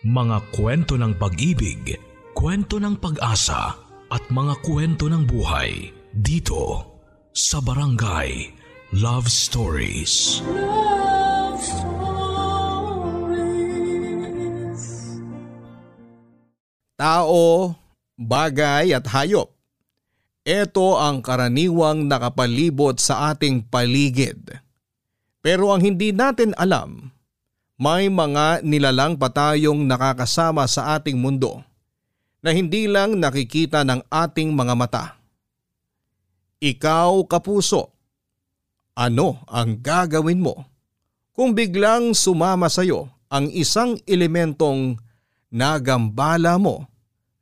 Mga kwento ng pag-ibig, kwento ng pag-asa at mga kwento ng buhay dito sa Barangay Love Stories. Love Stories. Tao, bagay at hayop. Ito ang karaniwang nakapalibot sa ating paligid. Pero ang hindi natin alam, may mga nilalang pa tayong nakakasama sa ating mundo na hindi lang nakikita ng ating mga mata. Ikaw kapuso, ano ang gagawin mo kung biglang sumama sa iyo ang isang elementong nagambala mo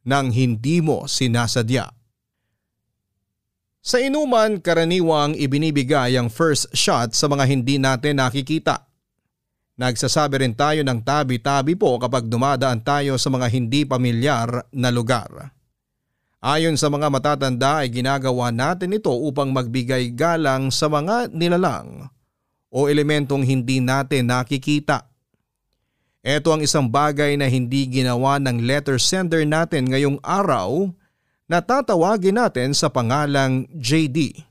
nang hindi mo sinasadya? Sa inuman karaniwang ibinibigay ang first shot sa mga hindi natin nakikita. Nagsasabi rin tayo ng tabi-tabi po kapag dumadaan tayo sa mga hindi pamilyar na lugar. Ayon sa mga matatanda ay ginagawa natin ito upang magbigay galang sa mga nilalang o elementong hindi natin nakikita. Ito ang isang bagay na hindi ginawa ng letter sender natin ngayong araw na tatawagin natin sa pangalang JD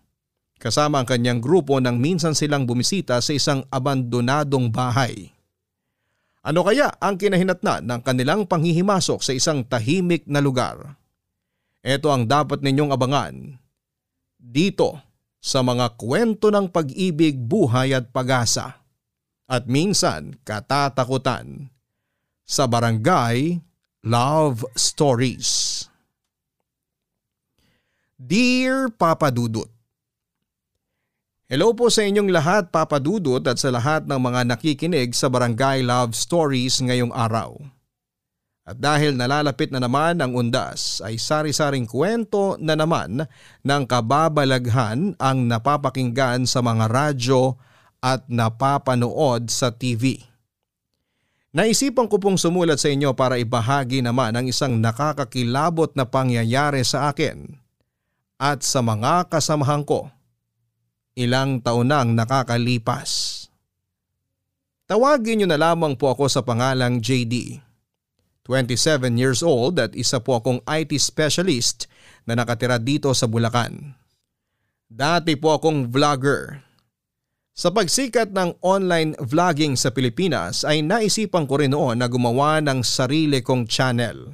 kasama ang kanyang grupo nang minsan silang bumisita sa isang abandonadong bahay. Ano kaya ang kinahinatnan ng kanilang panghihimasok sa isang tahimik na lugar? Ito ang dapat ninyong abangan dito sa mga kwento ng pag-ibig, buhay at pag-asa at minsan katatakutan sa Barangay Love Stories. Dear Papa Dudut, Hello po sa inyong lahat Papa Dudut at sa lahat ng mga nakikinig sa Barangay Love Stories ngayong araw. At dahil nalalapit na naman ang undas ay sari-saring kwento na naman ng kababalaghan ang napapakinggan sa mga radyo at napapanood sa TV. Naisipan ko pong sumulat sa inyo para ibahagi naman ang isang nakakakilabot na pangyayari sa akin at sa mga kasamahan ko ilang taon nang nakakalipas. Tawagin niyo na lamang po ako sa pangalang JD. 27 years old at isa po akong IT specialist na nakatira dito sa Bulacan. Dati po akong vlogger. Sa pagsikat ng online vlogging sa Pilipinas ay naisipan ko rin noon na gumawa ng sarili kong channel.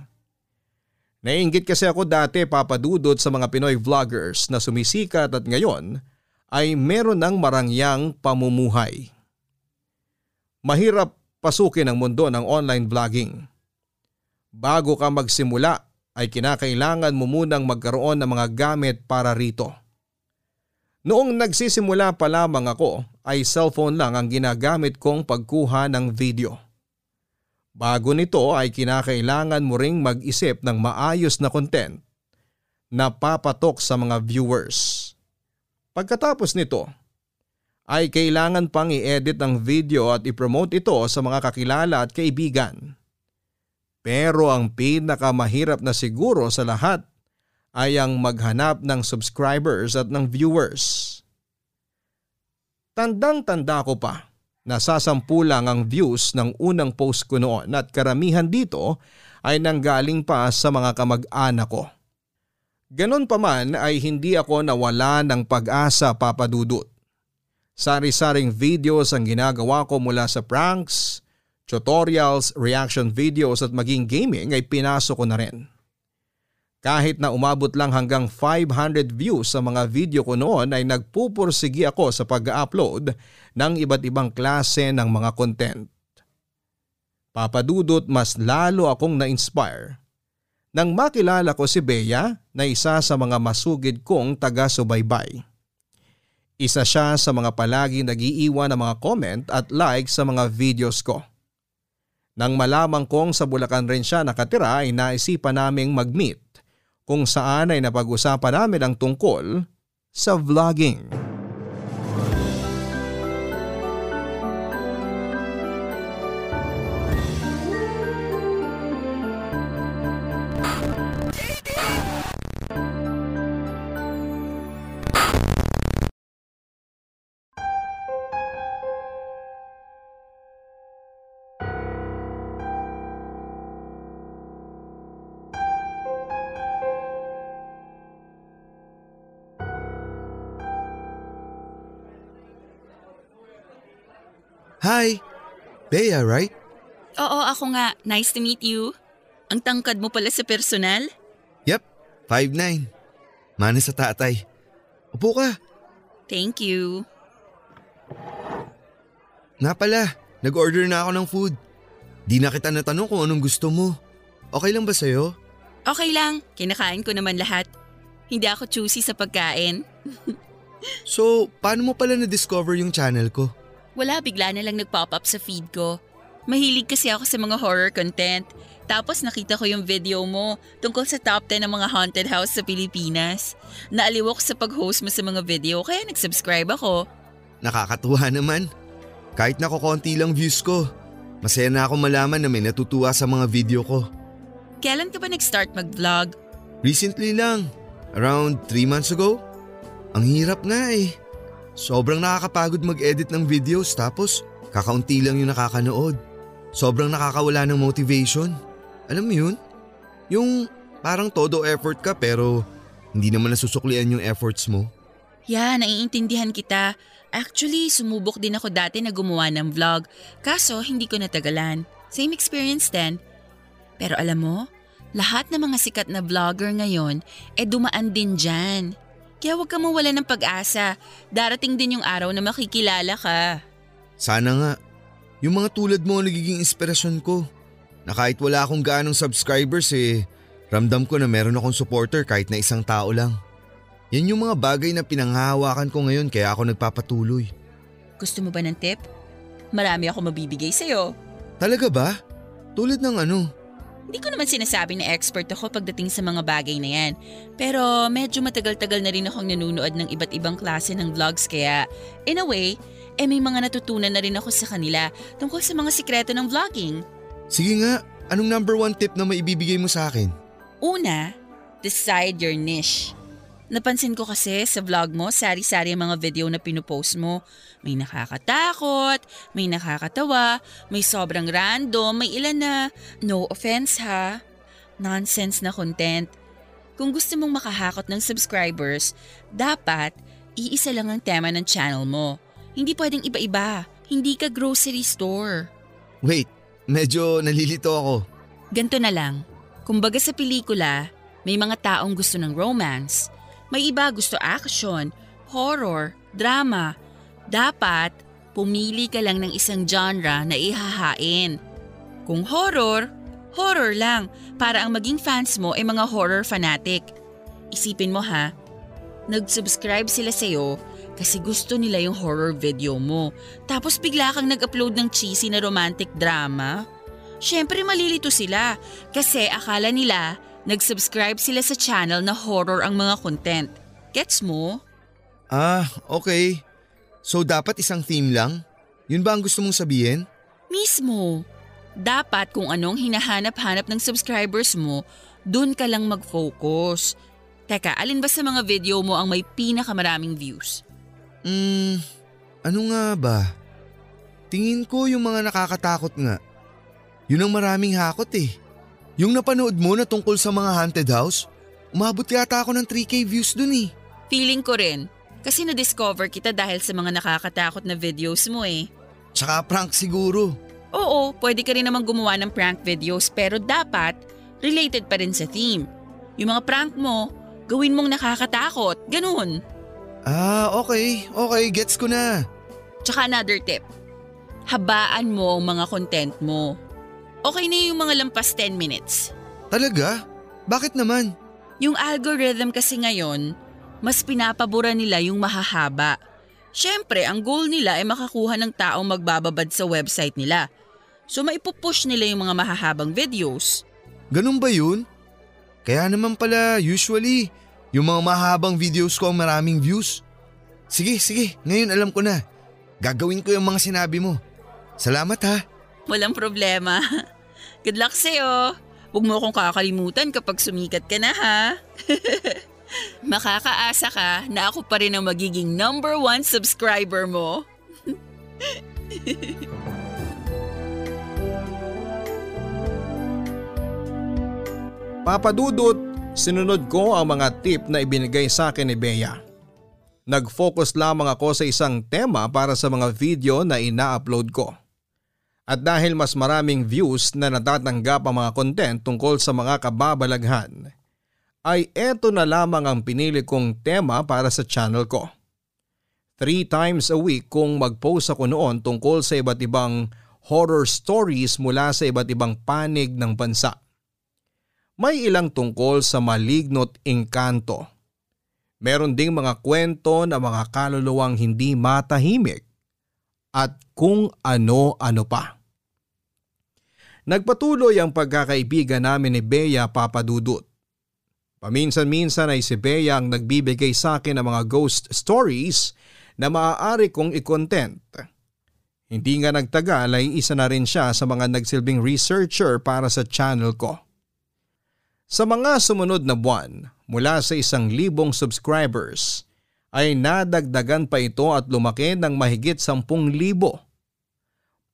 Nainggit kasi ako dati papadudod sa mga Pinoy vloggers na sumisikat at ngayon ay meron ng marangyang pamumuhay. Mahirap pasukin ang mundo ng online vlogging. Bago ka magsimula ay kinakailangan mo munang magkaroon ng mga gamit para rito. Noong nagsisimula pa lamang ako ay cellphone lang ang ginagamit kong pagkuha ng video. Bago nito ay kinakailangan mo ring mag-isip ng maayos na content na papatok sa mga viewers. Pagkatapos nito ay kailangan pang i-edit ang video at i-promote ito sa mga kakilala at kaibigan. Pero ang pinakamahirap na siguro sa lahat ay ang maghanap ng subscribers at ng viewers. Tandang-tanda ko pa na sasampu lang ang views ng unang post ko noon at karamihan dito ay nanggaling pa sa mga kamag-anak ko. Ganon pa man ay hindi ako nawala ng pag-asa papadudot. Sari-saring videos ang ginagawa ko mula sa pranks, tutorials, reaction videos at maging gaming ay pinasok ko na rin. Kahit na umabot lang hanggang 500 views sa mga video ko noon ay nagpupursigi ako sa pag-upload ng iba't ibang klase ng mga content. Papadudot mas lalo akong na-inspire nang makilala ko si Bea na isa sa mga masugid kong taga-subaybay. Isa siya sa mga palagi nagiiwan ng mga comment at like sa mga videos ko. Nang malamang kong sa Bulacan rin siya nakatira ay naisipan naming mag-meet kung saan ay napag-usapan namin ang tungkol sa vlogging. Hi! Bea, right? Oo, ako nga. Nice to meet you. Ang tangkad mo pala sa personal? Yep, 5'9". Mana sa tatay. Upo ka. Thank you. Nga pala, nag-order na ako ng food. Di na kita natanong kung anong gusto mo. Okay lang ba sa'yo? Okay lang, kinakain ko naman lahat. Hindi ako choosy sa pagkain. So, paano mo pala na-discover yung channel ko? Wala, bigla na lang nag-pop up sa feed ko. Mahilig kasi ako sa mga horror content. Tapos nakita ko yung video mo tungkol sa top 10 ng mga haunted house sa Pilipinas. Naaliw ako sa pag-host mo sa mga video kaya nag-subscribe ako. Nakakatuwa naman. Kahit nako konti lang views ko, masaya na ako malaman na may natutuwa sa mga video ko. Kailan ka ba nag-start mag-vlog? Recently lang, around 3 months ago. Ang hirap nga eh. Sobrang nakakapagod mag-edit ng videos tapos kakaunti lang yung nakakanood. Sobrang nakakawala ng motivation. Alam mo yun? Yung parang todo effort ka pero hindi naman nasusuklian yung efforts mo. Yeah, naiintindihan kita. Actually, sumubok din ako dati na gumawa ng vlog. Kaso, hindi ko natagalan. Same experience din. Pero alam mo, lahat ng mga sikat na vlogger ngayon, eh dumaan din dyan. Kaya huwag ka mawala ng pag-asa. Darating din yung araw na makikilala ka. Sana nga. Yung mga tulad mo ang nagiging inspirasyon ko. Na kahit wala akong gaanong subscribers eh, ramdam ko na meron akong supporter kahit na isang tao lang. Yan yung mga bagay na pinanghahawakan ko ngayon kaya ako nagpapatuloy. Gusto mo ba ng tip? Marami ako mabibigay sa'yo. Talaga ba? Tulad ng ano? Hindi ko naman sinasabi na expert ako pagdating sa mga bagay na yan. Pero medyo matagal-tagal na rin akong nanunood ng iba't ibang klase ng vlogs kaya in a way, eh may mga natutunan na rin ako sa kanila tungkol sa mga sikreto ng vlogging. Sige nga, anong number one tip na maibibigay mo sa akin? Una, decide your niche. Napansin ko kasi sa vlog mo, sari-sari ang mga video na pinupost mo. May nakakatakot, may nakakatawa, may sobrang random, may ilan na, no offense ha, nonsense na content. Kung gusto mong makahakot ng subscribers, dapat iisa lang ang tema ng channel mo. Hindi pwedeng iba-iba. Hindi ka grocery store. Wait, medyo nalilito ako. Ganto na lang. Kumbaga sa pelikula, may mga taong gusto ng romance. May iba gusto action, horror, drama. Dapat, pumili ka lang ng isang genre na ihahain. Kung horror, horror lang para ang maging fans mo ay mga horror fanatic. Isipin mo ha, nag-subscribe sila sa'yo kasi gusto nila yung horror video mo. Tapos bigla kang nag-upload ng cheesy na romantic drama. Siyempre malilito sila kasi akala nila nag-subscribe sila sa channel na horror ang mga content. Gets mo? Ah, okay. So dapat isang theme lang? Yun ba ang gusto mong sabihin? Mismo. Dapat kung anong hinahanap-hanap ng subscribers mo, dun ka lang mag-focus. Teka, alin ba sa mga video mo ang may pinakamaraming views? Hmm, ano nga ba? Tingin ko yung mga nakakatakot nga. Yun ang maraming hakot eh. Yung napanood mo na tungkol sa mga haunted house, umabot yata ako ng 3k views dun eh. Feeling ko rin. Kasi na-discover kita dahil sa mga nakakatakot na videos mo eh. Tsaka prank siguro. Oo, pwede ka rin naman gumawa ng prank videos pero dapat related pa rin sa theme. Yung mga prank mo, gawin mong nakakatakot. Ganun. Ah, okay. Okay, gets ko na. Tsaka another tip. Habaan mo ang mga content mo. Okay na yung mga lampas 10 minutes. Talaga? Bakit naman? Yung algorithm kasi ngayon, mas pinapabura nila yung mahahaba. Siyempre, ang goal nila ay makakuha ng taong magbababad sa website nila. So maipupush nila yung mga mahahabang videos. Ganun ba yun? Kaya naman pala usually yung mga mahabang videos ko ang maraming views. Sige, sige, ngayon alam ko na. Gagawin ko yung mga sinabi mo. Salamat ha. Walang problema. Good luck sa'yo. Huwag mo akong kakalimutan kapag sumikat ka na ha. Makakaasa ka na ako pa rin ang magiging number one subscriber mo. Papadudot, sinunod ko ang mga tip na ibinigay sa akin ni Bea. Nag-focus lamang ako sa isang tema para sa mga video na ina-upload ko. At dahil mas maraming views na natatanggap ang mga content tungkol sa mga kababalaghan, ay eto na lamang ang pinili kong tema para sa channel ko. Three times a week kung mag-post ako noon tungkol sa iba't ibang horror stories mula sa iba't ibang panig ng bansa. May ilang tungkol sa maligno't engkanto Meron ding mga kwento na mga kaluluwang hindi matahimik at kung ano-ano pa. Nagpatuloy ang pagkakaibigan namin ni Bea Papadudut. Paminsan-minsan ay si Bea ang nagbibigay sa akin ng mga ghost stories na maaari kong i-content. Hindi nga nagtagal ay isa na rin siya sa mga nagsilbing researcher para sa channel ko. Sa mga sumunod na buwan, mula sa isang libong subscribers ay nadagdagan pa ito at lumaki ng mahigit sampung libo.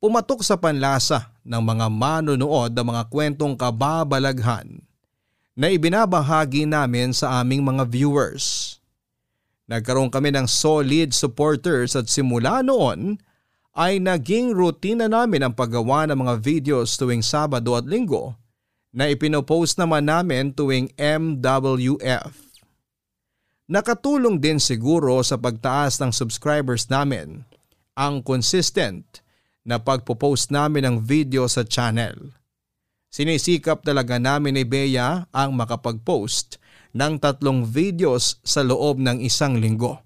Pumatok sa panlasa ng mga manonood ang mga kwentong kababalaghan na ibinabahagi namin sa aming mga viewers. Nagkaroon kami ng solid supporters at simula noon ay naging rutina namin ang paggawa ng mga videos tuwing Sabado at Linggo na ipinopost naman namin tuwing MWF. Nakatulong din siguro sa pagtaas ng subscribers namin ang consistent na pagpo-post namin ng video sa channel. Sinisikap talaga namin ni Bea ang makapag-post ng tatlong videos sa loob ng isang linggo.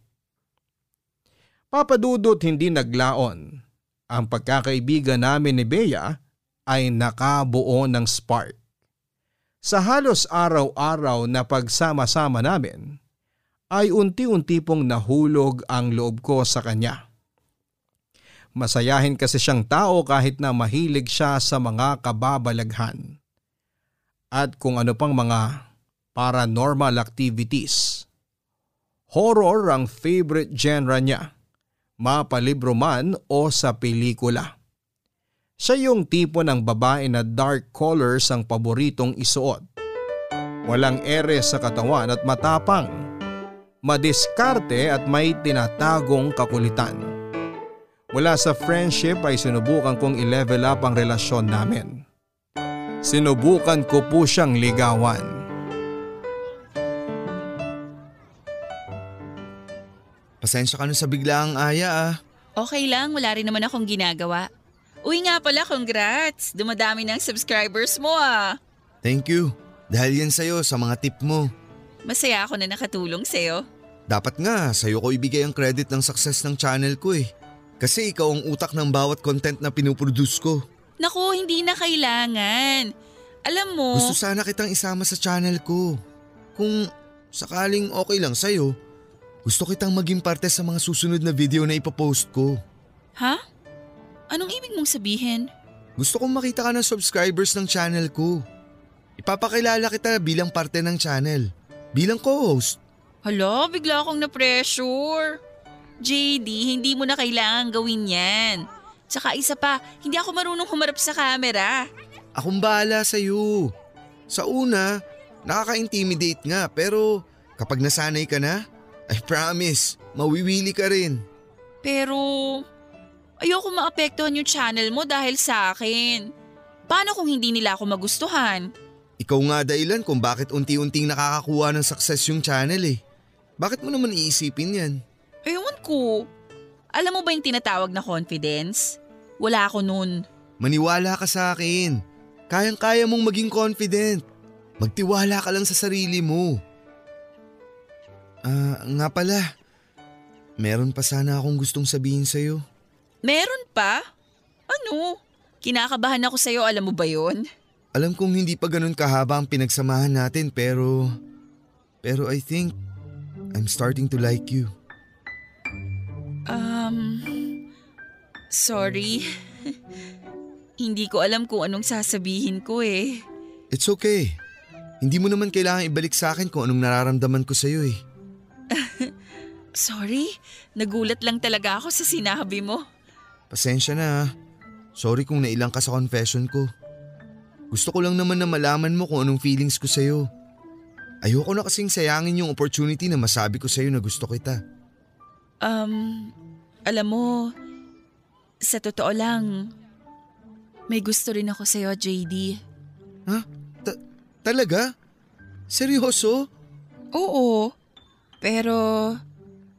Papadudot hindi naglaon. Ang pagkakaibigan namin ni Bea ay nakabuo ng spark. Sa halos araw-araw na pagsama-sama namin, ay unti-unti pong nahulog ang loob ko sa kanya. Masayahin kasi siyang tao kahit na mahilig siya sa mga kababalaghan. At kung ano pang mga paranormal activities. Horror ang favorite genre niya, mapalibro man o sa pelikula. Siya yung tipo ng babae na dark colors ang paboritong isuot. Walang ere sa katawan at matapang. Madiskarte at may tinatagong kakulitan. Mula sa friendship ay sinubukan kong i-level up ang relasyon namin. Sinubukan ko po siyang ligawan. Pasensya ka na sa biglaang aya ah. Okay lang, wala rin naman akong ginagawa. Uy nga pala, congrats! Dumadami ng subscribers mo ah. Thank you. Dahil yan sa'yo sa mga tip mo. Masaya ako na nakatulong sa'yo. Dapat nga sa'yo ko ibigay ang credit ng success ng channel ko eh. Kasi ikaw ang utak ng bawat content na pinuproduce ko. Naku, hindi na kailangan. Alam mo… Gusto sana kitang isama sa channel ko. Kung sakaling okay lang sa'yo, gusto kitang maging parte sa mga susunod na video na ipopost ko. Ha? Anong ibig mong sabihin? Gusto kong makita ka ng subscribers ng channel ko. Ipapakilala kita bilang parte ng channel. Bilang co-host. Hala, bigla akong na-pressure. JD, hindi mo na kailangan gawin yan. Tsaka isa pa, hindi ako marunong humarap sa camera. Akong bahala sa'yo. Sa una, nakaka-intimidate nga pero kapag nasanay ka na, I promise, mawiwili ka rin. Pero Ayoko maapektuhan yung channel mo dahil sa akin. Paano kung hindi nila ako magustuhan? Ikaw nga dahilan kung bakit unti-unting nakakakuha ng success yung channel eh. Bakit mo naman iisipin yan? Ewan ko. Alam mo ba yung tinatawag na confidence? Wala ako nun. Maniwala ka sa akin. Kayang-kaya mong maging confident. Magtiwala ka lang sa sarili mo. Ah, uh, nga pala. Meron pa sana akong gustong sabihin sa'yo. Meron pa? Ano? Kinakabahan ako sa'yo, alam mo ba yon? Alam kong hindi pa ganun kahaba ang pinagsamahan natin pero… Pero I think I'm starting to like you. Um… Sorry. hindi ko alam kung anong sasabihin ko eh. It's okay. Hindi mo naman kailangan ibalik sa akin kung anong nararamdaman ko sa'yo eh. Sorry, nagulat lang talaga ako sa sinabi mo. Pasensya na Sorry kung nailang ka sa confession ko. Gusto ko lang naman na malaman mo kung anong feelings ko sa'yo. Ayoko na kasing sayangin yung opportunity na masabi ko sa'yo na gusto kita. Um, alam mo, sa totoo lang, may gusto rin ako sa'yo, JD. Ha? Ta- talaga? Seryoso? Oo, pero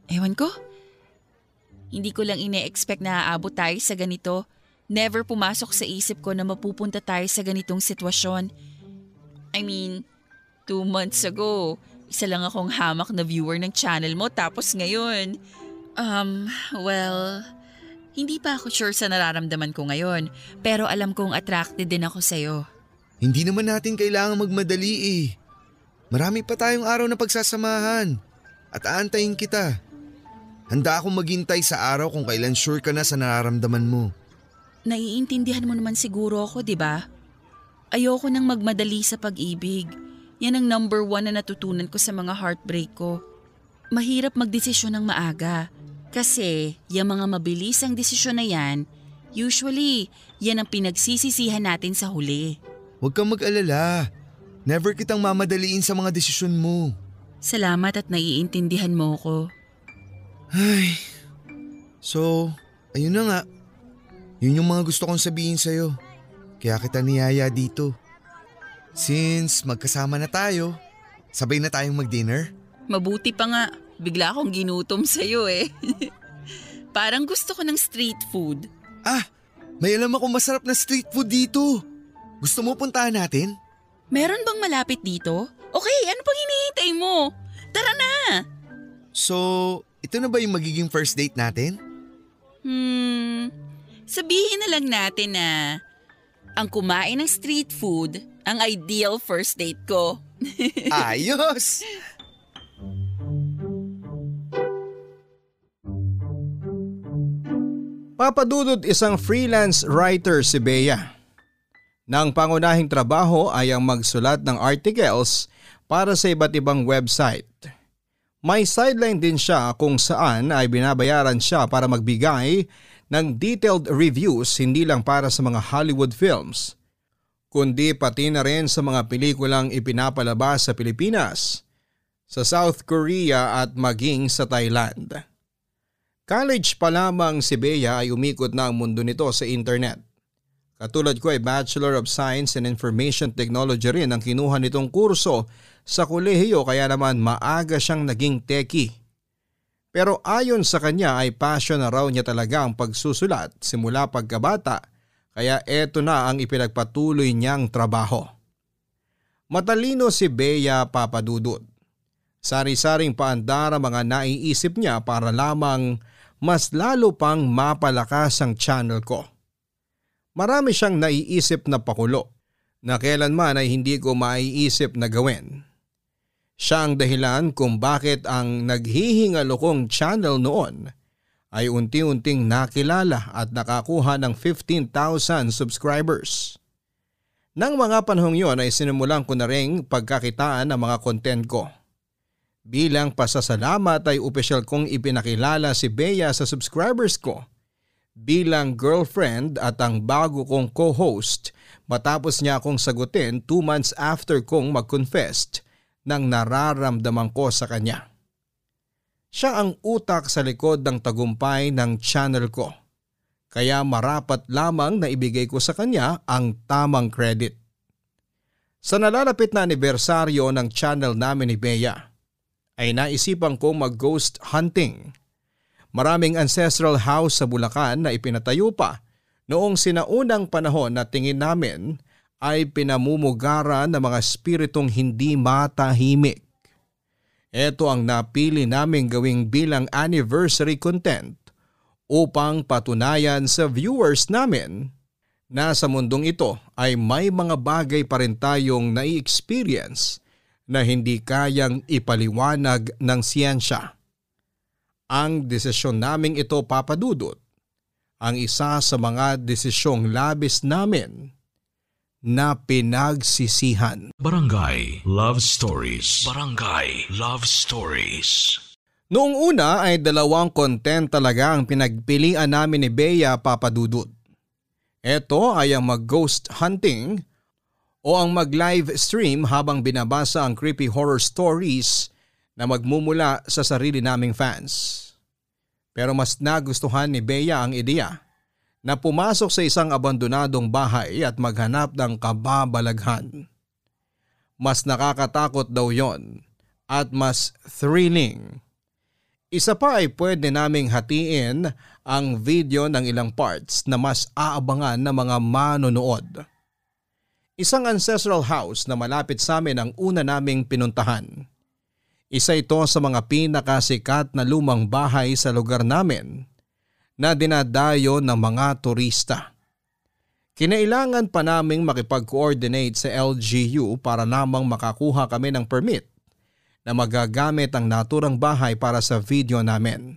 ewan ko. Hindi ko lang ine-expect na aabot tayo sa ganito. Never pumasok sa isip ko na mapupunta tayo sa ganitong sitwasyon. I mean, two months ago, isa lang akong hamak na viewer ng channel mo tapos ngayon, um, well, hindi pa ako sure sa nararamdaman ko ngayon pero alam kong attracted din ako sa'yo. Hindi naman natin kailangan magmadali eh. Marami pa tayong araw na pagsasamahan at aantayin kita. Handa akong maghintay sa araw kung kailan sure ka na sa nararamdaman mo. Naiintindihan mo naman siguro ako, di ba? Ayoko nang magmadali sa pag-ibig. Yan ang number one na natutunan ko sa mga heartbreak ko. Mahirap magdesisyon ng maaga. Kasi yung mga mabilis ang desisyon na yan, usually yan ang pinagsisisihan natin sa huli. Huwag kang mag-alala. Never kitang mamadaliin sa mga desisyon mo. Salamat at naiintindihan mo ko. Ay. So, ayun na nga. Yun yung mga gusto kong sabihin sa'yo. Kaya kita niyaya dito. Since magkasama na tayo, sabay na tayong mag-dinner. Mabuti pa nga, bigla akong ginutom sa'yo eh. Parang gusto ko ng street food. Ah, may alam ako masarap na street food dito. Gusto mo puntahan natin? Meron bang malapit dito? Okay, ano pang hinihintay mo? Tara na! So, ito na ba yung magiging first date natin? Hmm, sabihin na lang natin na ang kumain ng street food ang ideal first date ko. Ayos! Papadudod isang freelance writer si Bea. Nang pangunahing trabaho ay ang magsulat ng articles para sa iba't ibang website. May sideline din siya kung saan ay binabayaran siya para magbigay ng detailed reviews hindi lang para sa mga Hollywood films, kundi pati na rin sa mga pelikulang ipinapalabas sa Pilipinas, sa South Korea at maging sa Thailand. College pa lamang si Bea ay umikot na ang mundo nito sa internet. Katulad ko ay Bachelor of Science and Information Technology rin ang kinuha nitong kurso sa kolehiyo kaya naman maaga siyang naging teki. Pero ayon sa kanya ay passion na raw niya talaga ang pagsusulat simula pagkabata kaya eto na ang ipinagpatuloy niyang trabaho. Matalino si Bea Papadudut. Sari-saring paandar ang mga naiisip niya para lamang mas lalo pang mapalakas ang channel ko. Marami siyang naiisip na pakulo na kailanman ay hindi ko maiisip na gawin. Siya ang dahilan kung bakit ang naghihingalo kong channel noon ay unti-unting nakilala at nakakuha ng 15,000 subscribers. Nang mga panahong yon ay sinimulan ko na rin pagkakitaan ng mga content ko. Bilang pasasalamat ay opisyal kong ipinakilala si Bea sa subscribers ko bilang girlfriend at ang bago kong co-host matapos niya akong sagutin 2 months after kong mag-confess ng nararamdaman ko sa kanya. Siya ang utak sa likod ng tagumpay ng channel ko. Kaya marapat lamang na ibigay ko sa kanya ang tamang credit. Sa nalalapit na anibersaryo ng channel namin ni Bea, ay naisipan kong mag-ghost hunting Maraming ancestral house sa Bulacan na ipinatayo pa noong sinaunang panahon na tingin namin ay pinamumugaran ng mga spiritong hindi matahimik. Ito ang napili naming gawing bilang anniversary content upang patunayan sa viewers namin na sa mundong ito ay may mga bagay pa rin tayong nai-experience na hindi kayang ipaliwanag ng siyensya. Ang desisyon naming ito papadudot ang isa sa mga desisyong labis namin na pinagsisihan. Barangay Love Stories. Barangay Love Stories. Noong una ay dalawang content talaga ang pinagpilian namin ni Bea Papadudut. Ito ay ang mag-ghost hunting o ang mag-live stream habang binabasa ang creepy horror stories na magmumula sa sarili naming fans. Pero mas nagustuhan ni Bea ang ideya na pumasok sa isang abandonadong bahay at maghanap ng kababalaghan. Mas nakakatakot daw yon at mas thrilling. Isa pa ay pwede naming hatiin ang video ng ilang parts na mas aabangan ng mga manonood. Isang ancestral house na malapit sa amin ang una naming pinuntahan. Isa ito sa mga pinakasikat na lumang bahay sa lugar namin na dinadayo ng mga turista. Kinailangan pa naming makipag-coordinate sa LGU para lamang makakuha kami ng permit na magagamit ang naturang bahay para sa video namin.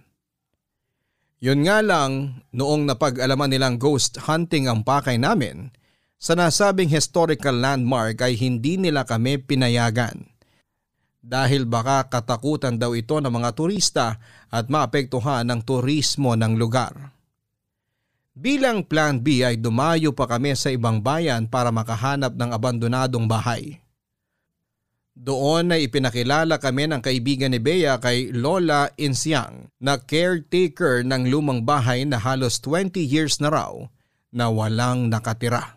Yun nga lang, noong napag-alaman nilang ghost hunting ang pakay namin, sa nasabing historical landmark ay hindi nila kami pinayagan. Dahil baka katakutan daw ito ng mga turista at maapektuhan ng turismo ng lugar. Bilang plan B ay dumayo pa kami sa ibang bayan para makahanap ng abandonadong bahay. Doon ay ipinakilala kami ng kaibigan ni Bea kay Lola Insiang na caretaker ng lumang bahay na halos 20 years na raw na walang nakatira.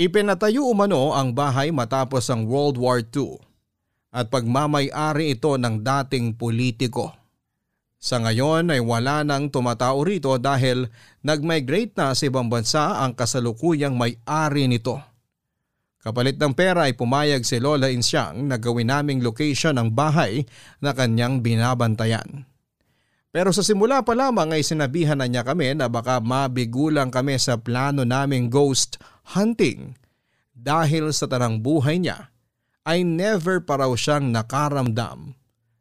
Ipinatayo umano ang bahay matapos ang World War II at pagmamay-ari ito ng dating politiko. Sa ngayon ay wala nang tumatao rito dahil nag-migrate na sa ibang bansa ang kasalukuyang may-ari nito. Kapalit ng pera ay pumayag si Lola Insyang na gawin naming location ng bahay na kanyang binabantayan. Pero sa simula pa lamang ay sinabihan na niya kami na baka mabigulang kami sa plano naming ghost hunting dahil sa tanang buhay niya ay never pa raw siyang nakaramdam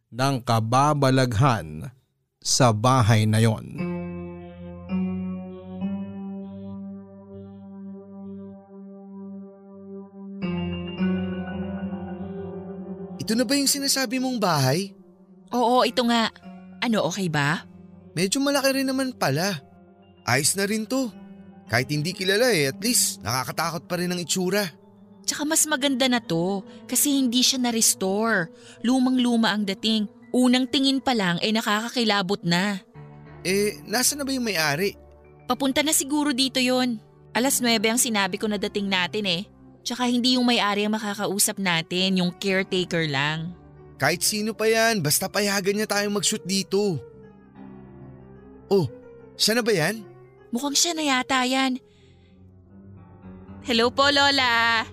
ng kababalaghan sa bahay na yon. Ito na ba yung sinasabi mong bahay? Oo, ito nga. Ano, okay ba? Medyo malaki rin naman pala. Ayos na rin to. Kahit hindi kilala eh, at least nakakatakot pa rin ang itsura. Tsaka mas maganda na to kasi hindi siya na-restore. Lumang-luma ang dating. Unang tingin pa lang ay nakakakilabot na. Eh, nasa na ba yung may-ari? Papunta na siguro dito yon. Alas 9 ang sinabi ko na dating natin eh. Tsaka hindi yung may-ari ang makakausap natin, yung caretaker lang. Kahit sino pa yan, basta payagan niya tayong mag-shoot dito. Oh, siya na ba yan? Mukhang siya na yata yan. Hello po, Lola.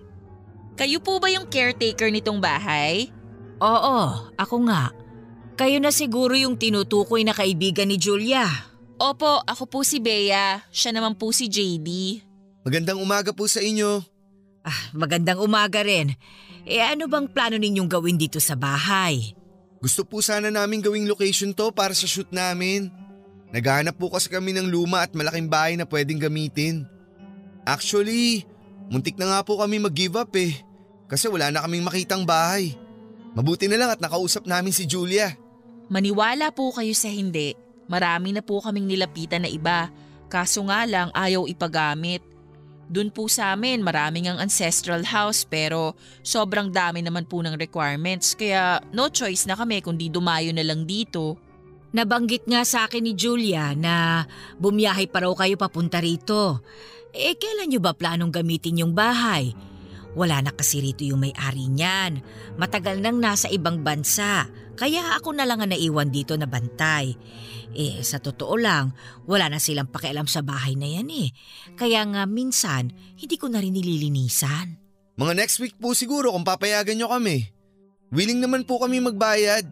Kayo po ba yung caretaker nitong bahay? Oo, ako nga. Kayo na siguro yung tinutukoy na kaibigan ni Julia. Opo, ako po si Bea. Siya naman po si JD. Magandang umaga po sa inyo. Ah, magandang umaga rin. Eh ano bang plano ninyong gawin dito sa bahay? Gusto po sana namin gawing location to para sa shoot namin. Naghahanap po kasi kami ng luma at malaking bahay na pwedeng gamitin. Actually, muntik na nga po kami mag-give up eh. Kasi wala na kaming makitang bahay. Mabuti na lang at nakausap namin si Julia. Maniwala po kayo sa hindi. Marami na po kaming nilapitan na iba. Kaso nga lang ayaw ipagamit. Doon po sa amin maraming ang ancestral house pero sobrang dami naman po ng requirements kaya no choice na kami kundi dumayo na lang dito. Nabanggit nga sa akin ni Julia na bumiyahe pa raw kayo papunta rito. Eh kailan nyo ba planong gamitin yung bahay? Wala na kasi rito yung may-ari niyan. Matagal nang nasa ibang bansa. Kaya ako na lang ang naiwan dito na bantay. Eh sa totoo lang, wala na silang pakialam sa bahay na yan eh. Kaya nga minsan, hindi ko na rin nililinisan. Mga next week po siguro kung papayagan nyo kami. Willing naman po kami magbayad.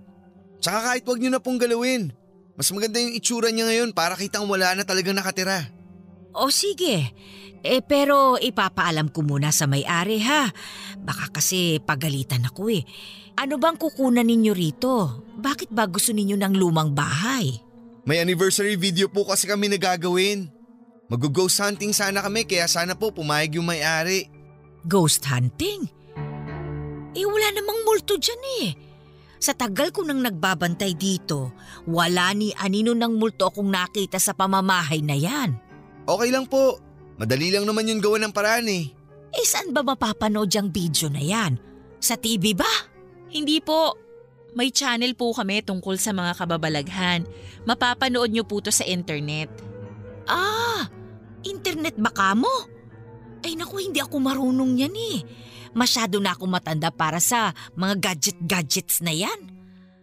Tsaka kahit wag nyo na pong galawin. Mas maganda yung itsura niya ngayon para kitang wala na talaga nakatira. O sige, eh pero ipapaalam ko muna sa may-ari ha. Baka kasi pagalitan ako eh. Ano bang kukunan ninyo rito? Bakit ba gusto ninyo ng lumang bahay? May anniversary video po kasi kami nagagawin. Mag-ghost hunting sana kami kaya sana po pumayag yung may-ari. Ghost hunting? Eh wala namang multo dyan eh. Sa tagal ko nang nagbabantay dito, wala ni anino ng multo akong nakita sa pamamahay na yan. Okay lang po. Madali lang naman yung gawa ng paraan eh. Eh saan ba mapapanood yung video na yan? Sa TV ba? Hindi po. May channel po kami tungkol sa mga kababalaghan. Mapapanood niyo po to sa internet. Ah, internet ba ka mo? Ay naku, hindi ako marunong yan eh. Masyado na ako matanda para sa mga gadget-gadgets na yan.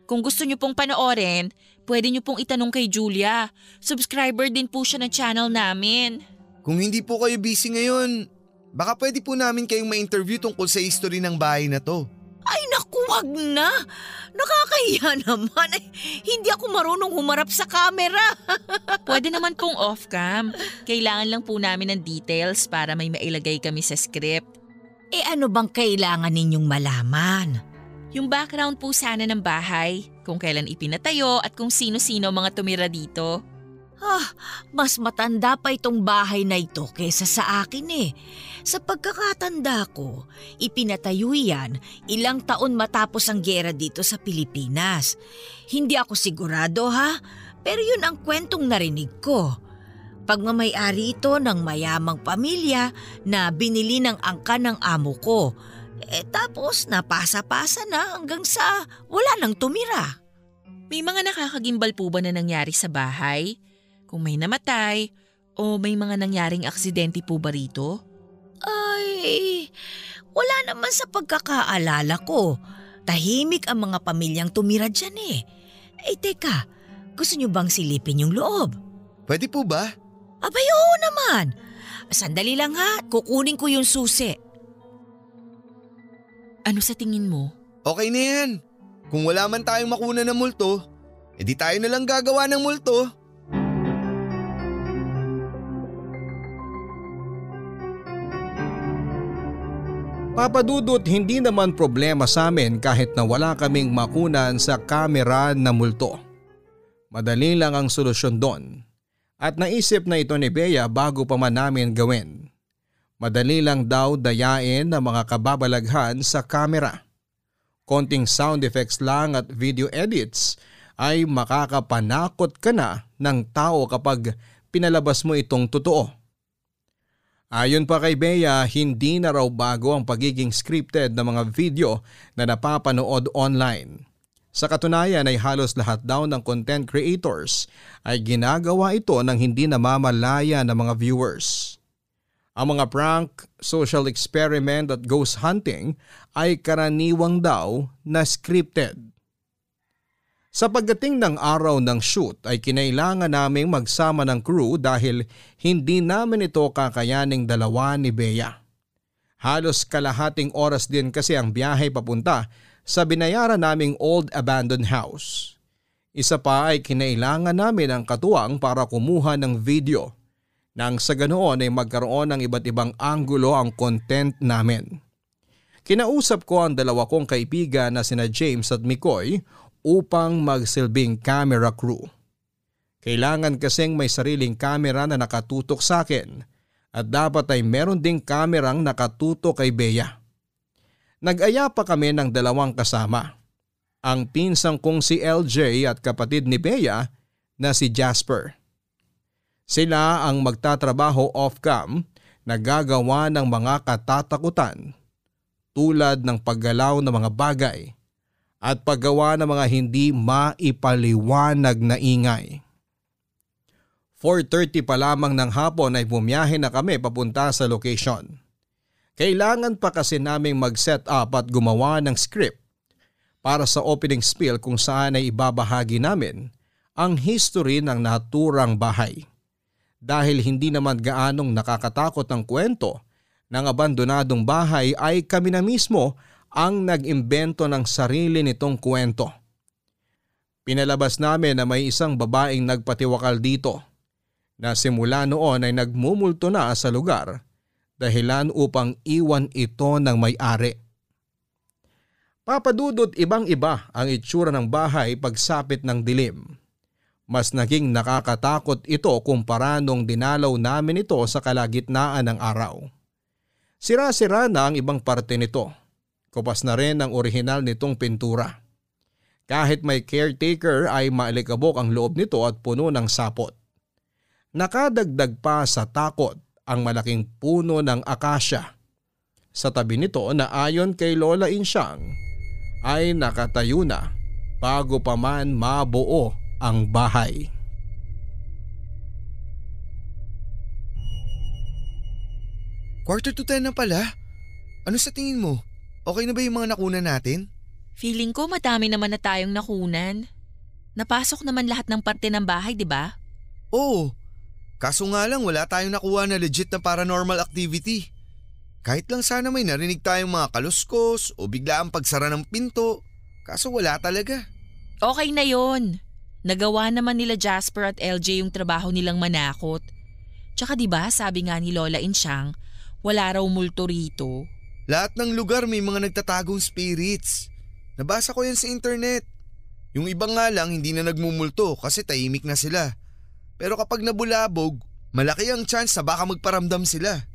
Kung gusto niyo pong panoorin, pwede niyo pong itanong kay Julia. Subscriber din po siya ng channel namin. Kung hindi po kayo busy ngayon, baka pwede po namin kayong ma-interview tungkol sa history ng bahay na to. Ay naku, wag na. Nakakahiya naman. Ay, hindi ako marunong humarap sa camera. Pwede naman pong off-cam. Kailangan lang po namin ng details para may mailagay kami sa script. eh ano bang kailangan ninyong malaman? Yung background po sana ng bahay, kung kailan ipinatayo at kung sino-sino mga tumira dito. Ah, mas matanda pa itong bahay na ito kesa sa akin eh. Sa pagkakatanda ko, ipinatayo yan ilang taon matapos ang gera dito sa Pilipinas. Hindi ako sigurado ha, pero yun ang kwentong narinig ko. Pagmamayari ito ng mayamang pamilya na binili ng angka ng amo ko. Eh tapos napasa-pasa na hanggang sa wala nang tumira. May mga nakakagimbal po ba na nangyari sa bahay? Kung may namatay o may mga nangyaring aksidente po ba rito? Ay, wala naman sa pagkakaalala ko. Tahimik ang mga pamilyang tumira dyan eh. Eh teka, gusto nyo bang silipin yung loob? Pwede po ba? Abay oo naman. Sandali lang ha, kukunin ko yung susi. Ano sa tingin mo? Okay na yan. Kung wala man tayong makuna ng multo, edi tayo na lang gagawa ng multo. Papadudot hindi naman problema sa amin kahit na wala kaming makunan sa kamera na multo. Madali lang ang solusyon doon. At naisip na ito ni Bea bago pa man namin gawin. Madali lang daw dayain ang mga kababalaghan sa kamera. Konting sound effects lang at video edits ay makakapanakot ka na ng tao kapag pinalabas mo itong totoo. Ayon pa kay Bea, hindi na raw bago ang pagiging scripted na mga video na napapanood online. Sa katunayan ay halos lahat daw ng content creators ay ginagawa ito ng hindi namamalaya ng mga viewers. Ang mga prank, social experiment at ghost hunting ay karaniwang daw na scripted. Sa pagdating ng araw ng shoot ay kinailangan naming magsama ng crew dahil hindi namin ito kakayaning dalawa ni Bea. Halos kalahating oras din kasi ang biyahe papunta sa binayaran naming old abandoned house. Isa pa ay kinailangan namin ang katuwang para kumuha ng video nang sa ganoon ay magkaroon ng iba't ibang anggulo ang content namin. Kinausap ko ang dalawa kong kaibigan na sina James at Mikoy upang magsilbing camera crew. Kailangan kasing may sariling camera na nakatutok sa akin at dapat ay meron ding kamerang nakatutok kay Bea. Nag-aya pa kami ng dalawang kasama. Ang pinsang kong si LJ at kapatid ni Bea na si Jasper. Sila ang magtatrabaho off-cam na gagawa ng mga katatakutan tulad ng paggalaw ng mga bagay at paggawa ng mga hindi maipaliwanag na ingay. 4.30 pa lamang ng hapon ay bumiyahe na kami papunta sa location. Kailangan pa kasi naming mag-set up at gumawa ng script para sa opening spiel kung saan ay ibabahagi namin ang history ng naturang bahay. Dahil hindi naman gaanong nakakatakot ang kwento ng abandonadong bahay ay kami na mismo ang nag-imbento ng sarili nitong kwento. Pinalabas namin na may isang babaeng nagpatiwakal dito na simula noon ay nagmumulto na sa lugar dahilan upang iwan ito ng may-ari. Papadudot ibang iba ang itsura ng bahay pagsapit ng dilim. Mas naging nakakatakot ito kumpara nung dinalaw namin ito sa kalagitnaan ng araw. Sira-sira na ang ibang parte nito. Kupas na rin ang orihinal nitong pintura. Kahit may caretaker ay maalikabok ang loob nito at puno ng sapot. Nakadagdag pa sa takot ang malaking puno ng akasya. Sa tabi nito na ayon kay Lola Insyang ay nakatayo na bago pa man mabuo ang bahay. Quarter to ten na pala. Ano sa tingin mo? Okay na ba yung mga nakunan natin? Feeling ko madami naman na tayong nakunan. Napasok naman lahat ng parte ng bahay, di ba? Oo. Kaso nga lang wala tayong nakuha na legit na paranormal activity. Kahit lang sana may narinig tayong mga kaluskos o bigla ang pagsara ng pinto. Kaso wala talaga. Okay na yon. Nagawa naman nila Jasper at LJ yung trabaho nilang manakot. Tsaka 'di ba, sabi nga ni Lola Insyang, wala raw multo rito. Lahat ng lugar may mga nagtatagong spirits. Nabasa ko yan sa internet. Yung iba nga lang hindi na nagmumulto kasi tahimik na sila. Pero kapag nabulabog, malaki ang chance na baka magparamdam sila.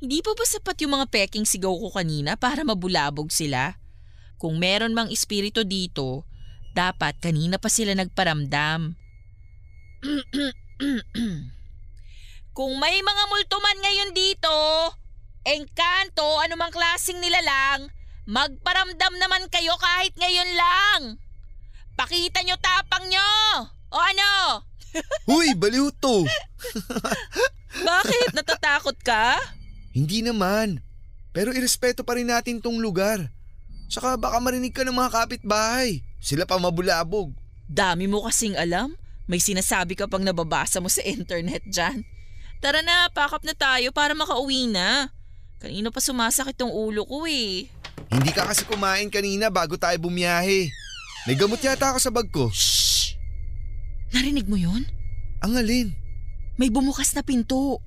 Hindi pa ba sapat yung mga peking sigaw ko kanina para mabulabog sila? Kung meron mang espiritu dito, dapat kanina pa sila nagparamdam. Kung may mga multuman ngayon dito, engkanto, anumang klasing nilalang, magparamdam naman kayo kahit ngayon lang. Pakita nyo tapang nyo! O ano? Huy, baliw to! Bakit? Natatakot ka? Hindi naman. Pero irespeto pa rin natin tong lugar. Saka baka marinig ka ng mga kapitbahay. Sila pa mabulabog. Dami mo kasing alam. May sinasabi ka pang nababasa mo sa internet dyan. Tara na, pakap na tayo para makauwi na. Kanino pa sumasakit tong ulo ko eh. Hindi ka kasi kumain kanina bago tayo bumiyahe. May gamot yata ako sa bag ko. Shh! Narinig mo yon? Ang alin? May bumukas na pinto.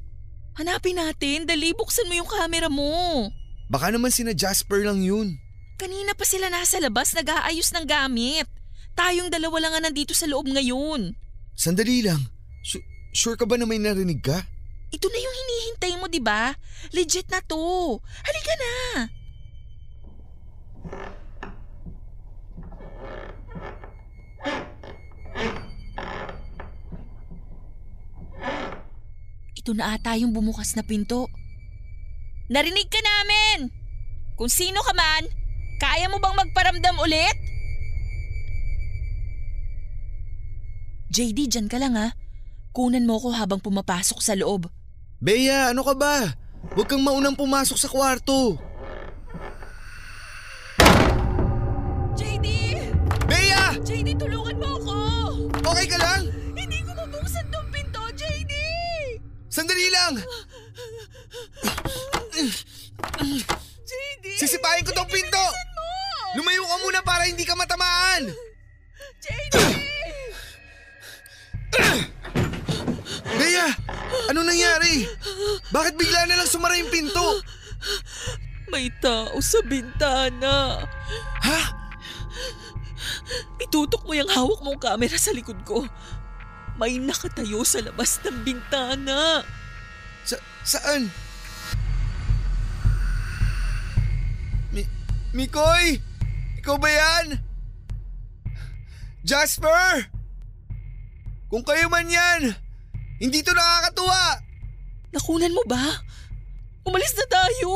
Hanapin natin, dali buksan mo yung camera mo. Baka naman sina Jasper lang yun. Kanina pa sila nasa labas nag-aayos ng gamit. Tayong dalawa lang nga nandito sa loob ngayon. Sandali lang. Su- sure ka ba na may narinig ka? Ito na yung hinihintay mo, di ba? Legit na to. Halika na. Ito na ata yung bumukas na pinto. Narinig ka namin! Kung sino ka man, kaya mo bang magparamdam ulit? JD, dyan ka lang ha. Kunan mo ko habang pumapasok sa loob. Bea, ano ka ba? Huwag kang maunang pumasok sa kwarto. JD! Bea! JD, tulungan mo ako! Okay ka lang? Hindi ko mabuksan tong pinto, JD! Sandali lang! JD! Sisipain ko tong pinto! Lumayo ka muna para hindi ka matamaan! JD! Bea! Ano nangyari? Bakit bigla na lang sumara yung pinto? May tao sa bintana. Ha? Itutok mo yung hawak mong camera sa likod ko. May nakatayo sa labas ng bintana. Sa saan? Mi Mikoy! Ikaw ba yan? Jasper! Kung kayo man yan, hindi to nakakatuwa! Nakunan mo ba? Umalis na tayo.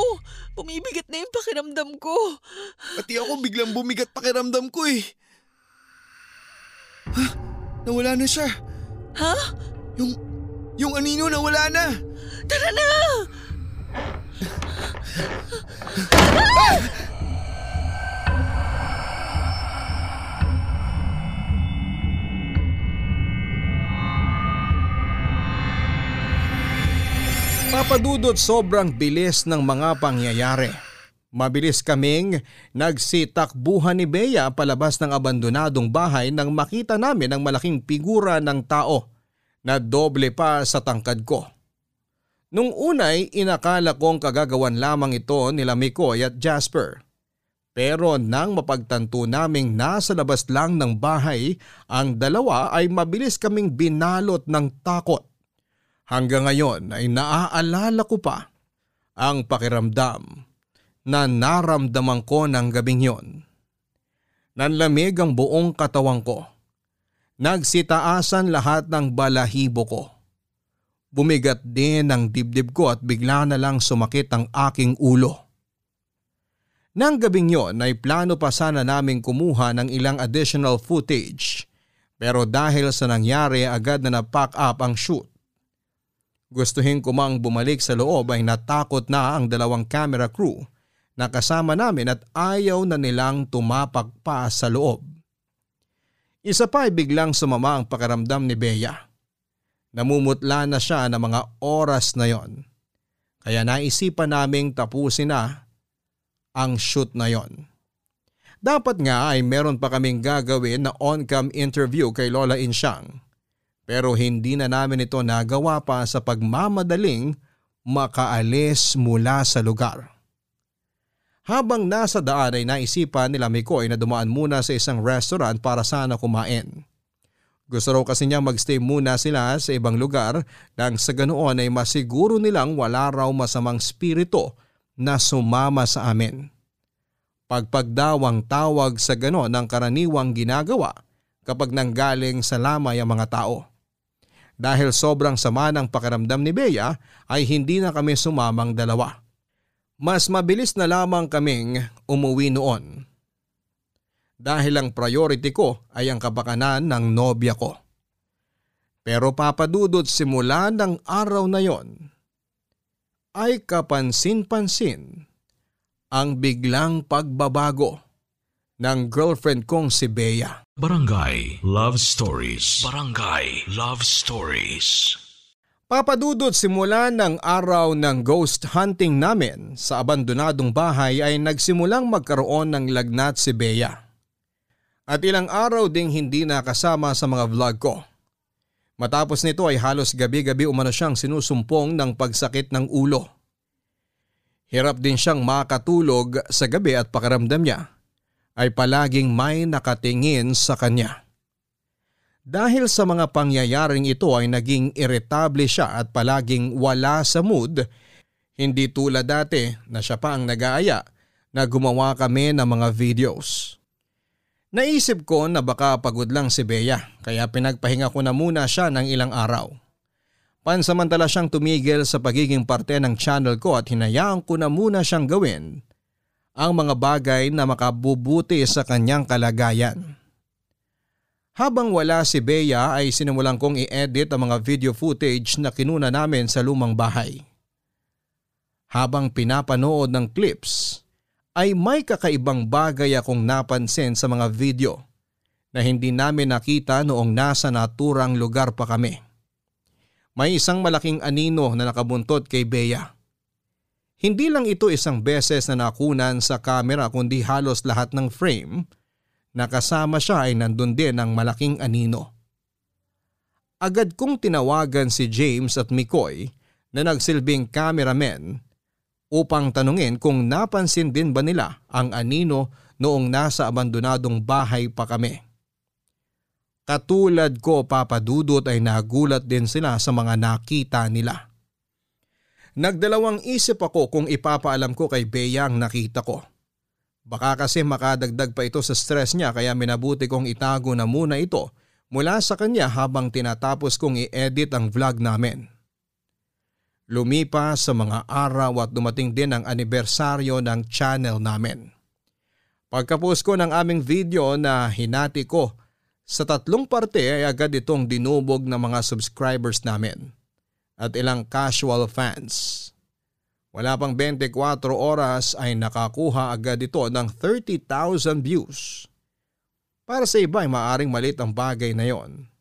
Bumibigat na yung pakiramdam ko. Pati ako biglang bumigat pakiramdam ko eh. Ha? Nawala na siya. Ha? Yung, yung anino nawala na. Tara na! Papadudot sobrang bilis ng mga pangyayari. Mabilis kaming nagsitakbuhan ni Bea palabas ng abandonadong bahay nang makita namin ang malaking figura ng tao na doble pa sa tangkad ko. Nung unay inakala kong kagagawan lamang ito nila Mikoy at Jasper. Pero nang mapagtanto naming nasa labas lang ng bahay, ang dalawa ay mabilis kaming binalot ng takot. Hanggang ngayon ay naaalala ko pa ang pakiramdam na naramdaman ko ng gabing yon. Nanlamig ang buong katawan ko. Nagsitaasan lahat ng balahibo ko. Bumigat din ang dibdib ko at bigla na lang sumakit ang aking ulo. Nang gabing yon ay plano pa sana naming kumuha ng ilang additional footage pero dahil sa nangyari agad na na-pack up ang shoot. Gustuhin ko mang bumalik sa loob ay natakot na ang dalawang camera crew na kasama namin at ayaw na nilang tumapak pa sa loob. Isa pa ay biglang sumama ang pakiramdam ni Bea. Namumutla na siya ng mga oras na yon. Kaya naisipan naming tapusin na ang shoot na yon. Dapat nga ay meron pa kaming gagawin na on-cam interview kay Lola Insyang. Pero hindi na namin ito nagawa pa sa pagmamadaling makaalis mula sa lugar. Habang nasa daan ay naisipan nila Mikoy na dumaan muna sa isang restaurant para sana kumain. Gusto raw kasi niya magstay muna sila sa ibang lugar nang sa ganoon ay masiguro nilang wala raw masamang spirito na sumama sa amin. Pagpagdawang tawag sa ganon ang karaniwang ginagawa kapag nanggaling sa lamay ang mga tao. Dahil sobrang sama ng pakiramdam ni Bea ay hindi na kami sumamang dalawa. Mas mabilis na lamang kaming umuwi noon. Dahil ang priority ko ay ang kapakanan ng nobya ko. Pero papadudot simula ng araw na yon ay kapansin-pansin ang biglang pagbabago ng girlfriend kong si Bea. Barangay Love Stories. Barangay Love Stories. Papadudot simula ng araw ng ghost hunting namin sa abandonadong bahay ay nagsimulang magkaroon ng lagnat si Bea. At ilang araw ding hindi nakasama sa mga vlog ko. Matapos nito ay halos gabi-gabi umano siyang sinusumpong ng pagsakit ng ulo. Hirap din siyang makatulog sa gabi at pakiramdam niya ay palaging may nakatingin sa kanya. Dahil sa mga pangyayaring ito ay naging irritable siya at palaging wala sa mood, hindi tulad dati na siya pa ang nag-aaya na gumawa kami ng mga videos. Naisip ko na baka pagod lang si Bea kaya pinagpahinga ko na muna siya ng ilang araw. Pansamantala siyang tumigil sa pagiging parte ng channel ko at hinayaan ko na muna siyang gawin ang mga bagay na makabubuti sa kanyang kalagayan. Habang wala si Bea ay sinimulan kong i-edit ang mga video footage na kinuna namin sa lumang bahay. Habang pinapanood ng clips ay may kakaibang bagay akong napansin sa mga video na hindi namin nakita noong nasa naturang lugar pa kami. May isang malaking anino na nakabuntot kay Bea. Hindi lang ito isang beses na nakunan sa kamera kundi halos lahat ng frame na kasama siya ay nandun din ang malaking anino. Agad kong tinawagan si James at Mikoy na nagsilbing cameramen upang tanungin kung napansin din ba nila ang anino noong nasa abandonadong bahay pa kami. Katulad ko papadudot ay nagulat din sila sa mga nakita nila. Nagdalawang isip ako kung ipapaalam ko kay Bea ang nakita ko. Baka kasi makadagdag pa ito sa stress niya kaya minabuti kong itago na muna ito mula sa kanya habang tinatapos kong i-edit ang vlog namin. Lumipas sa mga araw at dumating din ang anibersaryo ng channel namin. Pagkapos ko ng aming video na hinati ko sa tatlong parte ay agad itong dinubog ng mga subscribers namin at ilang casual fans. Wala pang 24 oras ay nakakuha agad ito ng 30,000 views. Para sa iba ay maaring malit ang bagay na yon.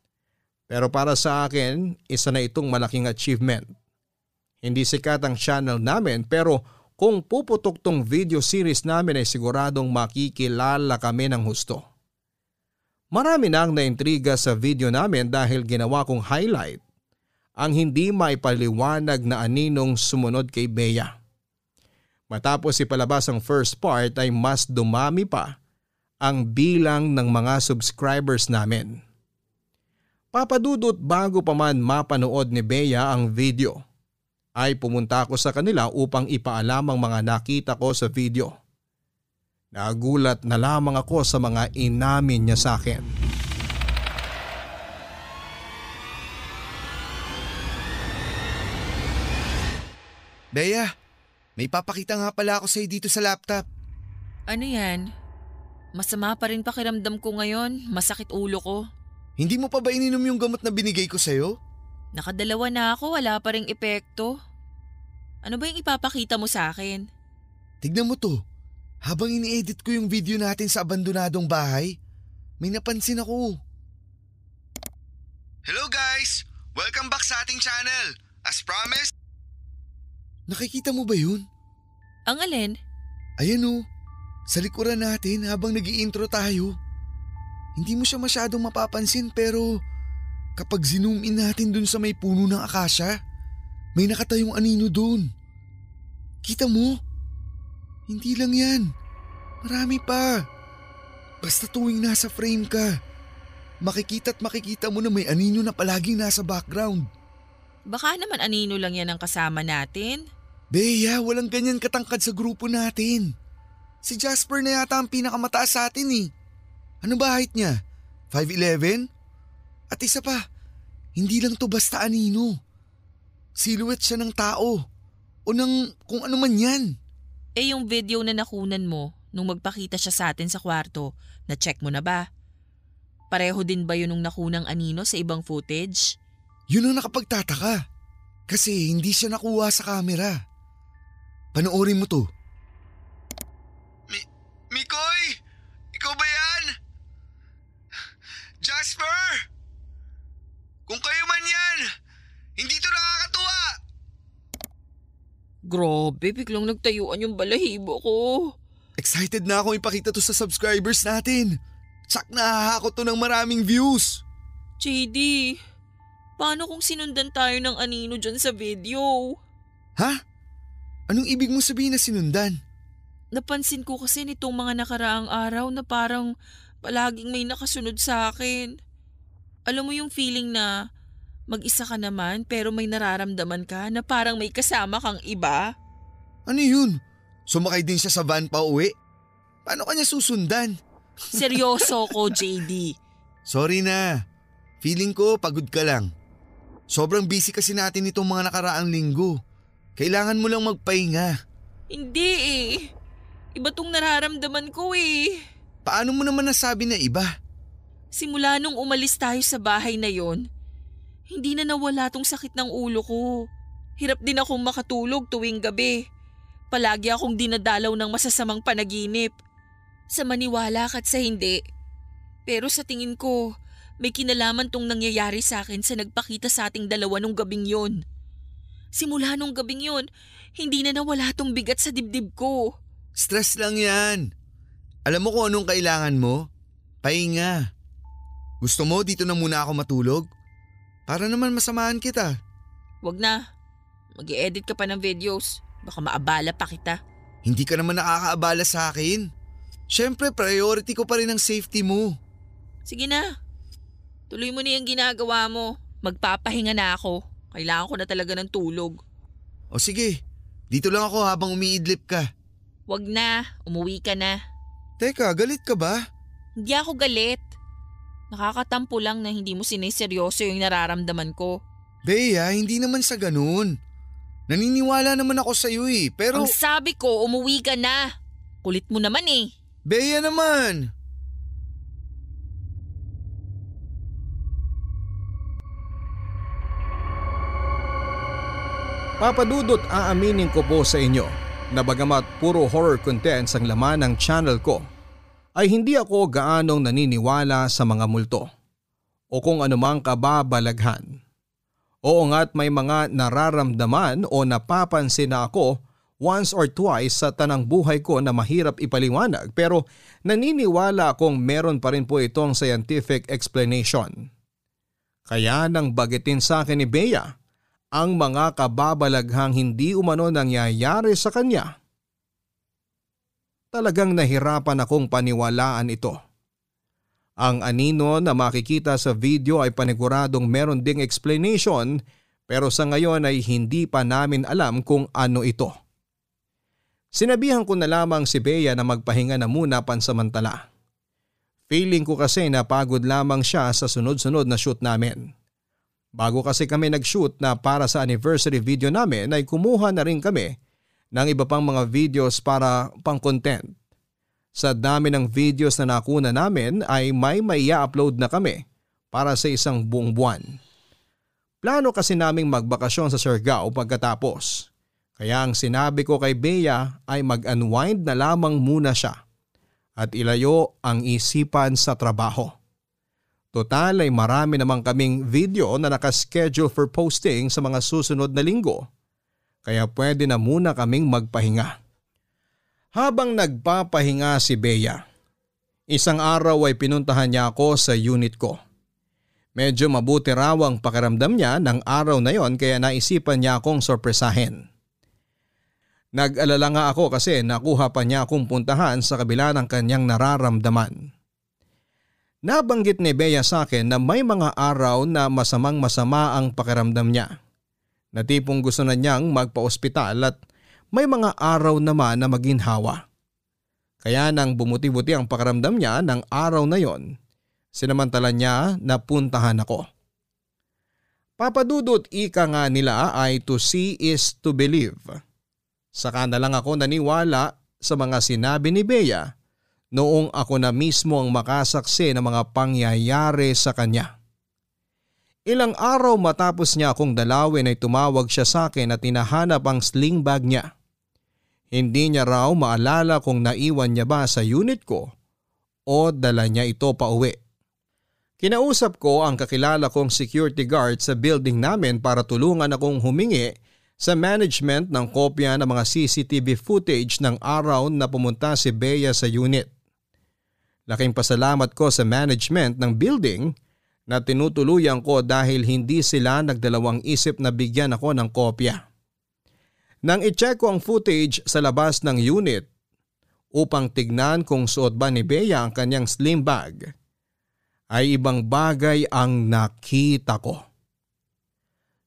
Pero para sa akin, isa na itong malaking achievement. Hindi sikat ang channel namin pero kung puputok tong video series namin ay siguradong makikilala kami ng husto. Marami na ang naintriga sa video namin dahil ginawa kong highlight ang hindi maipaliwanag na aninong sumunod kay Bea. Matapos ipalabas ang first part ay mas dumami pa ang bilang ng mga subscribers namin. Papadudot bago pa man mapanood ni Bea ang video ay pumunta ako sa kanila upang ipaalam ang mga nakita ko sa video. Nagulat na lamang ako sa mga inamin niya sa akin. Bea, may papakita nga pala ako sa'yo dito sa laptop. Ano yan? Masama pa rin pakiramdam ko ngayon. Masakit ulo ko. Hindi mo pa ba ininom yung gamot na binigay ko sa'yo? Nakadalawa na ako, wala pa rin epekto. Ano ba yung ipapakita mo sa akin? Tignan mo to. Habang ini-edit ko yung video natin sa abandonadong bahay, may napansin ako. Hello guys! Welcome back sa ating channel. As promised. Nakikita mo ba yun? Ang alin? Ayan o. Sa likuran natin habang nag intro tayo. Hindi mo siya masyadong mapapansin pero kapag zoom in natin dun sa may puno ng akasya, may nakatayong anino dun. Kita mo? Hindi lang yan. Marami pa. Basta tuwing nasa frame ka, makikita at makikita mo na may anino na palaging nasa background. Baka naman anino lang yan ang kasama natin. Bea, walang ganyan katangkad sa grupo natin. Si Jasper na yata ang pinakamataas sa atin eh. Ano ba height niya? 5'11"? At isa pa, hindi lang to basta anino. Silhouette siya ng tao. O ng kung ano man yan. Eh yung video na nakunan mo nung magpakita siya sa atin sa kwarto, na-check mo na ba? Pareho din ba yun nung nakunang anino sa ibang footage? Yun ang nakapagtataka. Kasi hindi siya nakuha sa camera. Panoorin mo to. Mi Mikoy! Ikaw ba yan? Jasper! Kung kayo man yan, hindi to nakakatuwa! Grabe, biglang nagtayuan yung balahibo ko. Excited na akong ipakita to sa subscribers natin. Tsak nahahakot to ng maraming views. JD, paano kung sinundan tayo ng anino dyan sa video? Ha? Anong ibig mo sabihin na sinundan? Napansin ko kasi nitong mga nakaraang araw na parang palaging may nakasunod sa akin. Alam mo yung feeling na mag-isa ka naman pero may nararamdaman ka na parang may kasama kang iba? Ano yun? Sumakay din siya sa van pa uwi? Paano kanya susundan? Seryoso ko, JD. Sorry na. Feeling ko pagod ka lang. Sobrang busy kasi natin itong mga nakaraang linggo. Kailangan mo lang magpahinga. Hindi eh. Iba tong nararamdaman ko eh. Paano mo naman nasabi na iba? Simula nung umalis tayo sa bahay na yon, hindi na nawala tong sakit ng ulo ko. Hirap din akong makatulog tuwing gabi. Palagi akong dinadalaw ng masasamang panaginip. Sa maniwala ka't sa hindi. Pero sa tingin ko, may kinalaman tong nangyayari sa akin sa nagpakita sa ating dalawa nung gabing yon. Simula nung gabing yon, hindi na nawala tong bigat sa dibdib ko. Stress lang yan. Alam mo kung anong kailangan mo? Pahinga. Gusto mo dito na muna ako matulog? Para naman masamahan kita. Wag na. mag edit ka pa ng videos. Baka maabala pa kita. Hindi ka naman nakakaabala sa akin. Siyempre priority ko pa rin ang safety mo. Sige na. Tuloy mo na yung ginagawa mo. Magpapahinga na ako. Kailangan ko na talaga ng tulog. O sige, dito lang ako habang umiidlip ka. Wag na, umuwi ka na. Teka, galit ka ba? Hindi ako galit. Nakakatampo lang na hindi mo siniseryoso yung nararamdaman ko. Bea, hindi naman sa ganun. Naniniwala naman ako sa iyo eh, pero… Ang sabi ko, umuwi ka na. Kulit mo naman eh. Bea naman! Papadudot aaminin ko po sa inyo na bagamat puro horror contents ang laman ng channel ko ay hindi ako gaanong naniniwala sa mga multo o kung anumang kababalaghan. Oo nga't may mga nararamdaman o napapansin na ako once or twice sa tanang buhay ko na mahirap ipaliwanag pero naniniwala akong meron pa rin po itong scientific explanation. Kaya nang bagitin sa akin ni Bea ang mga kababalaghang hindi umano nangyayari sa kanya. Talagang nahirapan akong paniwalaan ito. Ang anino na makikita sa video ay paniguradong meron ding explanation pero sa ngayon ay hindi pa namin alam kung ano ito. Sinabihan ko na lamang si Bea na magpahinga na muna pansamantala. Feeling ko kasi napagod lamang siya sa sunod-sunod na shoot namin. Bago kasi kami nag-shoot na para sa anniversary video namin ay kumuha na rin kami ng iba pang mga videos para pang content. Sa dami ng videos na nakuna namin ay may maiya upload na kami para sa isang buong buwan. Plano kasi naming magbakasyon sa Surigao pagkatapos. Kaya ang sinabi ko kay Bea ay mag-unwind na lamang muna siya at ilayo ang isipan sa trabaho. Total ay marami naman kaming video na nakaschedule for posting sa mga susunod na linggo. Kaya pwede na muna kaming magpahinga. Habang nagpapahinga si Bea, isang araw ay pinuntahan niya ako sa unit ko. Medyo mabuti raw ang pakiramdam niya ng araw na yon kaya naisipan niya akong sorpresahin. Nag-alala nga ako kasi nakuha pa niya akong puntahan sa kabila ng kanyang nararamdaman. Nabanggit ni Bea sa akin na may mga araw na masamang masama ang pakiramdam niya. Na tipong gusto na niyang magpa-ospital at may mga araw naman na maginhawa. Kaya nang bumuti-buti ang pakiramdam niya ng araw na yon, sinamantala niya na puntahan ako. Papadudot ika nga nila ay to see is to believe. Saka na lang ako naniwala sa mga sinabi ni Bea noong ako na mismo ang makasaksi ng mga pangyayari sa kanya. Ilang araw matapos niya akong dalawin ay tumawag siya sa akin at tinahanap ang sling bag niya. Hindi niya raw maalala kung naiwan niya ba sa unit ko o dala niya ito pa uwi. Kinausap ko ang kakilala kong security guard sa building namin para tulungan akong humingi sa management ng kopya ng mga CCTV footage ng araw na pumunta si Bea sa unit. Laking pasalamat ko sa management ng building na tinutuluyan ko dahil hindi sila nagdalawang isip na bigyan ako ng kopya. Nang i-check ko ang footage sa labas ng unit upang tignan kung suot ba ni Bea ang kanyang slim bag, ay ibang bagay ang nakita ko.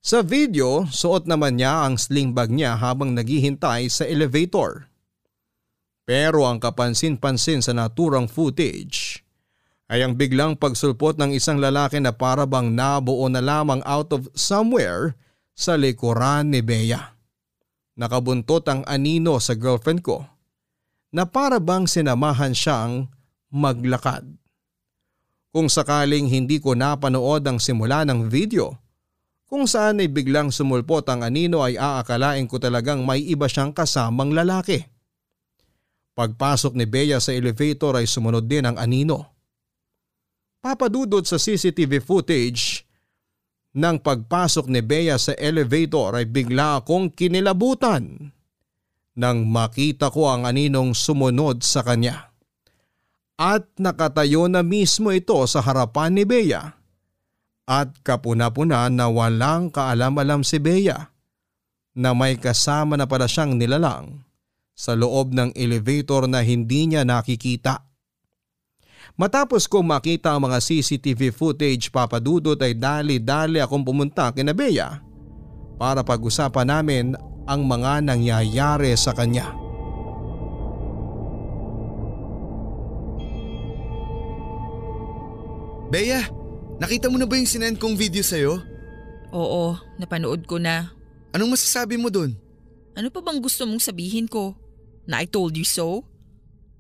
Sa video, suot naman niya ang sling bag niya habang naghihintay sa elevator. Pero ang kapansin-pansin sa naturang footage ay ang biglang pagsulpot ng isang lalaki na parabang nabuo na lamang out of somewhere sa likuran ni Bea. Nakabuntot ang anino sa girlfriend ko na parabang sinamahan siyang maglakad. Kung sakaling hindi ko napanood ang simula ng video, kung saan ay biglang sumulpot ang anino ay aakalain ko talagang may iba siyang kasamang lalaki. Pagpasok ni Bea sa elevator ay sumunod din ang anino. Papadudod sa CCTV footage ng pagpasok ni Bea sa elevator ay bigla akong kinilabutan nang makita ko ang aninong sumunod sa kanya. At nakatayo na mismo ito sa harapan ni Bea. At kapuna-puna na walang kaalam-alam si Bea na may kasama na pala siyang nilalang sa loob ng elevator na hindi niya nakikita. Matapos kong makita ang mga CCTV footage papadudot ay dali-dali akong pumunta kina Bea para pag-usapan namin ang mga nangyayari sa kanya. Bea, nakita mo na ba yung sinend kong video sa'yo? Oo, napanood ko na. Anong masasabi mo dun? Ano pa bang gusto mong sabihin ko? Na I told you so?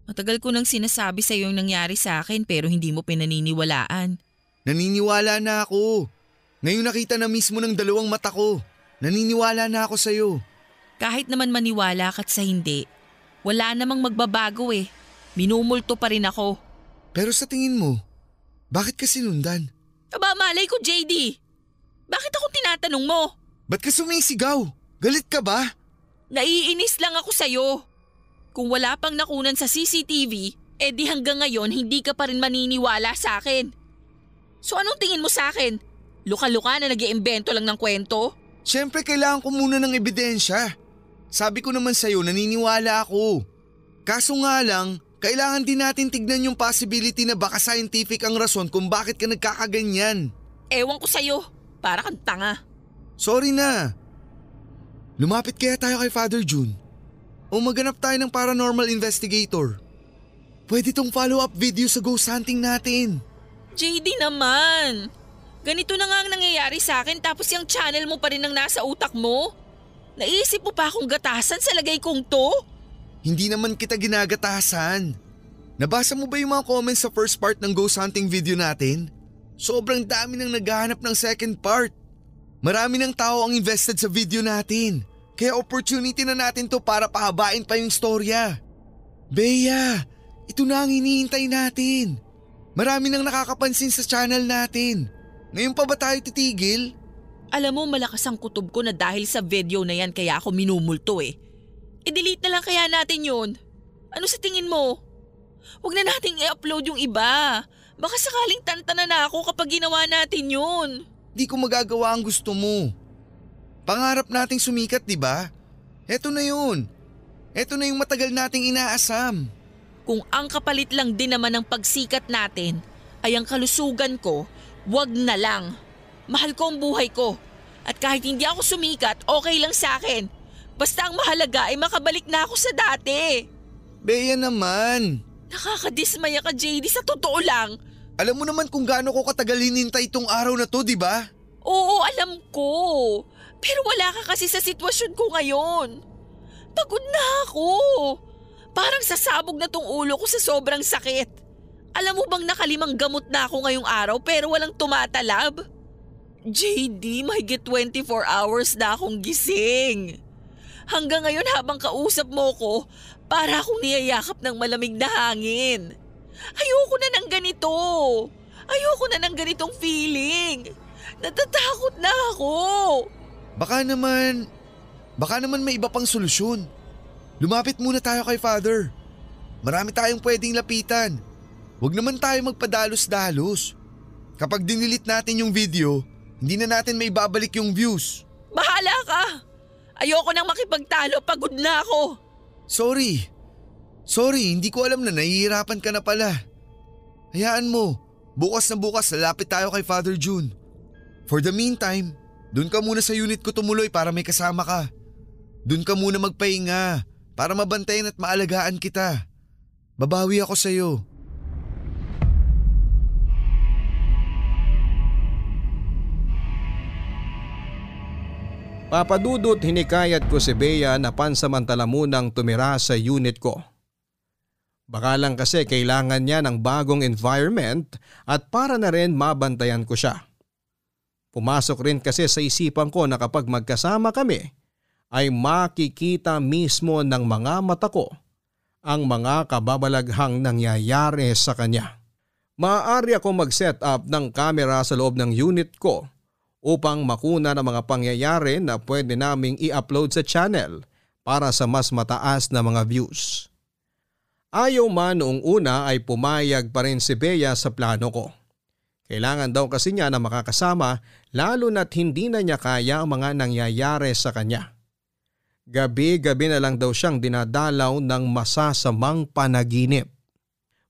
Matagal ko nang sinasabi sa iyo yung nangyari sa akin pero hindi mo pinaniniwalaan. Naniniwala na ako. Ngayon nakita na mismo ng dalawang mata ko. Naniniwala na ako sa'yo. Kahit naman maniwala ka't sa hindi, wala namang magbabago eh. Minumulto pa rin ako. Pero sa tingin mo, bakit ka sinundan? Aba malay ko JD. Bakit ako tinatanong mo? Ba't ka sumisigaw? Galit ka ba? Naiinis lang ako sa'yo. Kung wala pang nakunan sa CCTV, eh di hanggang ngayon hindi ka pa rin maniniwala sa akin. So anong tingin mo sa akin? Luka-luka na nag lang ng kwento? Siyempre kailangan ko muna ng ebidensya. Sabi ko naman sa'yo naniniwala ako. Kaso nga lang, kailangan din natin tignan yung possibility na baka scientific ang rason kung bakit ka nagkakaganyan. Ewan ko sa'yo, para kang tanga. Sorry na. Lumapit kaya tayo kay Father June o maganap tayo ng paranormal investigator. Pwede tong follow-up video sa ghost hunting natin. JD naman! Ganito na nga ang nangyayari sa akin tapos yung channel mo pa rin ang nasa utak mo? Naisip mo pa akong gatasan sa lagay kong to? Hindi naman kita ginagatasan. Nabasa mo ba yung mga comments sa first part ng ghost hunting video natin? Sobrang dami nang naghahanap ng second part. Marami ng tao ang invested sa video natin. Kaya opportunity na natin to para pahabain pa yung storya. Bea, ito na ang hinihintay natin. Marami nang nakakapansin sa channel natin. Ngayon pa ba tayo titigil? Alam mo malakas ang kutob ko na dahil sa video na yan kaya ako minumulto eh. I-delete na lang kaya natin yun. Ano sa tingin mo? Huwag na nating i-upload yung iba. Baka sakaling tantana na ako kapag ginawa natin yun. Di ko magagawa ang gusto mo. Pangarap nating sumikat, di ba? Eto na yun. Eto na yung matagal nating inaasam. Kung ang kapalit lang din naman ng pagsikat natin ay ang kalusugan ko, wag na lang. Mahal ko ang buhay ko. At kahit hindi ako sumikat, okay lang sa akin. Basta ang mahalaga ay makabalik na ako sa dati. Bea naman. Nakakadismaya ka, JD, sa totoo lang. Alam mo naman kung gaano ko katagal hinintay itong araw na to, di ba? Oo, alam ko. Pero wala ka kasi sa sitwasyon ko ngayon. Pagod na ako. Parang sasabog na tong ulo ko sa sobrang sakit. Alam mo bang nakalimang gamot na ako ngayong araw pero walang tumatalab? JD, mahigit 24 hours na akong gising. Hanggang ngayon habang kausap mo ko, para akong niyayakap ng malamig na hangin. Ayoko na ng ganito. Ayoko na ng ganitong feeling. Natatakot na ako. Baka naman, baka naman may iba pang solusyon. Lumapit muna tayo kay Father. Marami tayong pwedeng lapitan. Huwag naman tayo magpadalos-dalos. Kapag dinilit natin yung video, hindi na natin may babalik yung views. Bahala ka. Ayoko nang makipagtalo, pagod na ako. Sorry. Sorry, hindi ko alam na nahihirapan ka na pala. Hayaan mo, bukas na bukas lalapit tayo kay Father June. For the meantime, dun ka muna sa unit ko tumuloy para may kasama ka. Dun ka muna magpahinga para mabantayan at maalagaan kita. Babawi ako sa'yo. Papadudot hinikayat ko si Bea na pansamantala munang tumira sa unit ko. Baka lang kasi kailangan niya ng bagong environment at para na rin mabantayan ko siya. Pumasok rin kasi sa isipan ko na kapag magkasama kami ay makikita mismo ng mga mata ko ang mga kababalaghang nangyayari sa kanya. Maaari ako mag-set up ng camera sa loob ng unit ko upang makuna ng mga pangyayari na pwede naming i-upload sa channel para sa mas mataas na mga views. Ayaw man noong una ay pumayag pa rin si Bea sa plano ko. Kailangan daw kasi niya na makakasama lalo na't hindi na niya kaya ang mga nangyayari sa kanya. Gabi-gabi na lang daw siyang dinadalaw ng masasamang panaginip.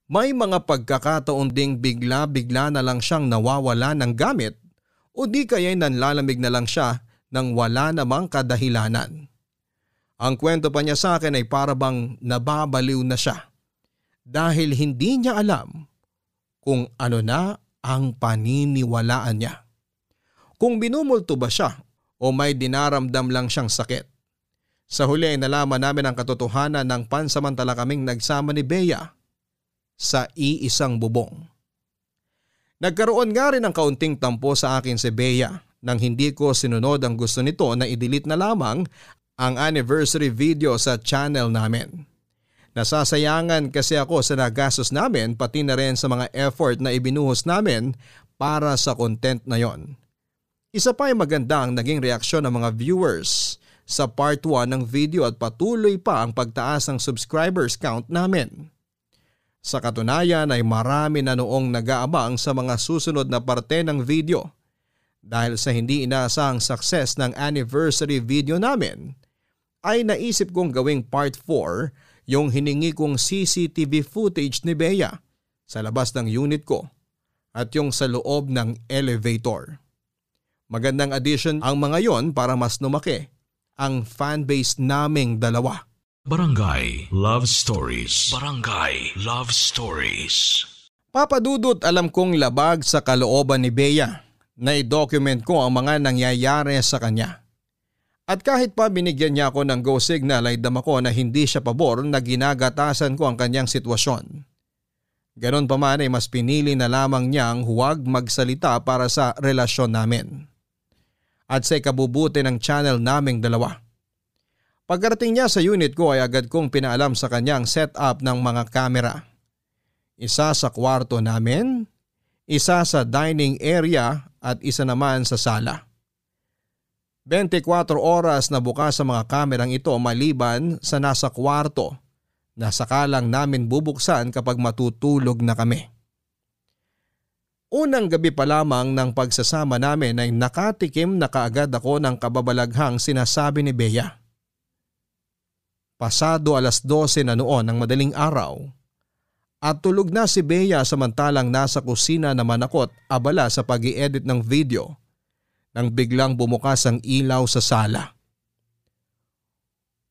May mga pagkakataon ding bigla-bigla na lang siyang nawawala ng gamit o di kaya'y nanlalamig na lang siya nang wala namang kadahilanan. Ang kwento pa niya sa akin ay parabang nababaliw na siya dahil hindi niya alam kung ano na ang paniniwalaan niya. Kung binumulto ba siya o may dinaramdam lang siyang sakit. Sa huli ay nalaman namin ang katotohanan ng pansamantala kaming nagsama ni Bea sa iisang bubong. Nagkaroon nga rin ng kaunting tampo sa akin si Bea nang hindi ko sinunod ang gusto nito na i-delete na lamang ang anniversary video sa channel namin. Nasasayangan kasi ako sa nagastos namin pati na rin sa mga effort na ibinuhos namin para sa content na yon. Isa pa ay maganda ang naging reaksyon ng mga viewers sa part 1 ng video at patuloy pa ang pagtaas ng subscribers count namin. Sa katunayan ay marami na noong nag-aabang sa mga susunod na parte ng video. Dahil sa hindi inaasahang success ng anniversary video namin, ay naisip kong gawing part 4 yung hiningi kong CCTV footage ni Bea sa labas ng unit ko at yung sa loob ng elevator. Magandang addition ang mga yon para mas lumaki ang fanbase naming dalawa. Barangay Love Stories. Barangay Love Stories. Papadudot alam kong labag sa kalooban ni Bea na i-document ko ang mga nangyayari sa kanya. At kahit pa binigyan niya ako ng go signal ay dama ko na hindi siya pabor na ginagatasan ko ang kanyang sitwasyon. Ganon pa man ay mas pinili na lamang niyang huwag magsalita para sa relasyon namin. At sa ikabubuti ng channel naming dalawa. Pagkarating niya sa unit ko ay agad kong pinaalam sa kanyang setup ng mga kamera. Isa sa kwarto namin, isa sa dining area at isa naman sa sala. 24 oras na bukas sa mga kamerang ito maliban sa nasa kwarto na sakalang namin bubuksan kapag matutulog na kami. Unang gabi pa lamang ng pagsasama namin ay nakatikim na kaagad ako ng kababalaghang sinasabi ni Bea. Pasado alas 12 na noon ng madaling araw at tulog na si Bea samantalang nasa kusina naman ako at abala sa pag edit ng video nang biglang bumukas ang ilaw sa sala.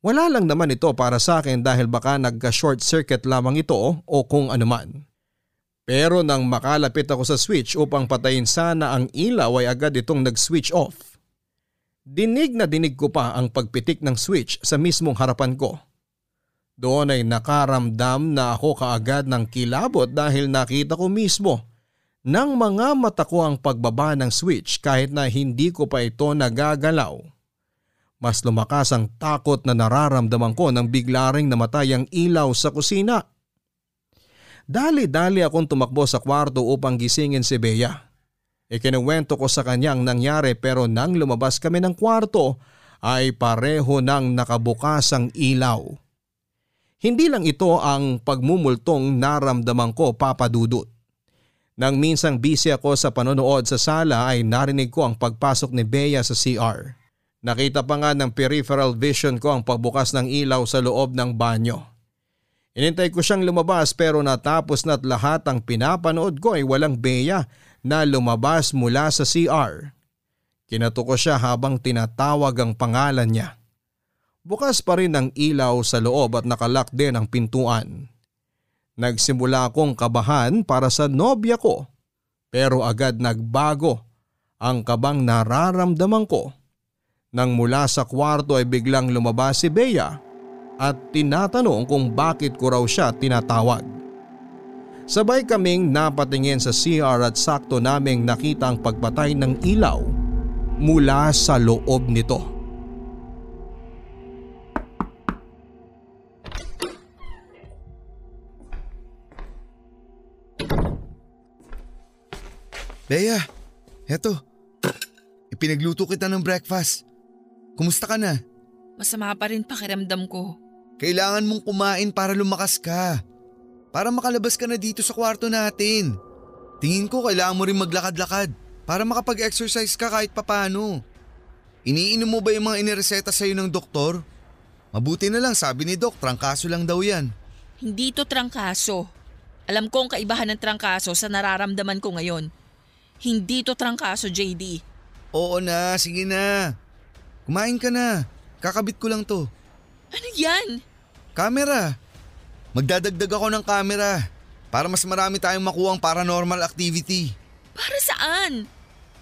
Wala lang naman ito para sa akin dahil baka nagka-short circuit lamang ito o kung anuman. Pero nang makalapit ako sa switch upang patayin sana ang ilaw ay agad itong nag-switch off. Dinig na dinig ko pa ang pagpitik ng switch sa mismong harapan ko. Doon ay nakaramdam na ako kaagad ng kilabot dahil nakita ko mismo nang mga mata ko ang pagbaba ng switch kahit na hindi ko pa ito nagagalaw mas lumakas ang takot na nararamdaman ko nang bigla ring namatay ang ilaw sa kusina. Dali-dali akong tumakbo sa kwarto upang gisingin si Bea. Ikinuwento ko sa kanya ang nangyari pero nang lumabas kami ng kwarto ay pareho nang nakabukas ang ilaw. Hindi lang ito ang pagmumultong naramdaman ko papadudot. Nang minsang busy ako sa panonood sa sala ay narinig ko ang pagpasok ni Bea sa CR. Nakita pa nga ng peripheral vision ko ang pagbukas ng ilaw sa loob ng banyo. Inintay ko siyang lumabas pero natapos na't lahat ang pinapanood ko ay walang beya na lumabas mula sa CR. Kinato ko siya habang tinatawag ang pangalan niya. Bukas pa rin ang ilaw sa loob at nakalak din ang pintuan. Nagsimula akong kabahan para sa nobya ko pero agad nagbago ang kabang nararamdaman ko nang mula sa kwarto ay biglang lumabas si Bea at tinatanong kung bakit ko raw siya tinatawag. Sabay kaming napatingin sa CR at sakto naming nakita ang pagpatay ng ilaw mula sa loob nito. Bea, eto. Ipinagluto kita ng breakfast. Kumusta ka na? Masama pa rin pakiramdam ko. Kailangan mong kumain para lumakas ka. Para makalabas ka na dito sa kwarto natin. Tingin ko kailangan mo rin maglakad-lakad para makapag-exercise ka kahit papano. Iniinom mo ba yung mga inireseta sa'yo ng doktor? Mabuti na lang sabi ni Doc, trangkaso lang daw yan. Hindi to trangkaso. Alam ko ang kaibahan ng trangkaso sa nararamdaman ko ngayon. Hindi to trangkaso, JD. Oo na, sige na. Kumain ka na. Kakabit ko lang to. Ano yan? Camera. Magdadagdag ako ng camera para mas marami tayong makuha paranormal activity. Para saan?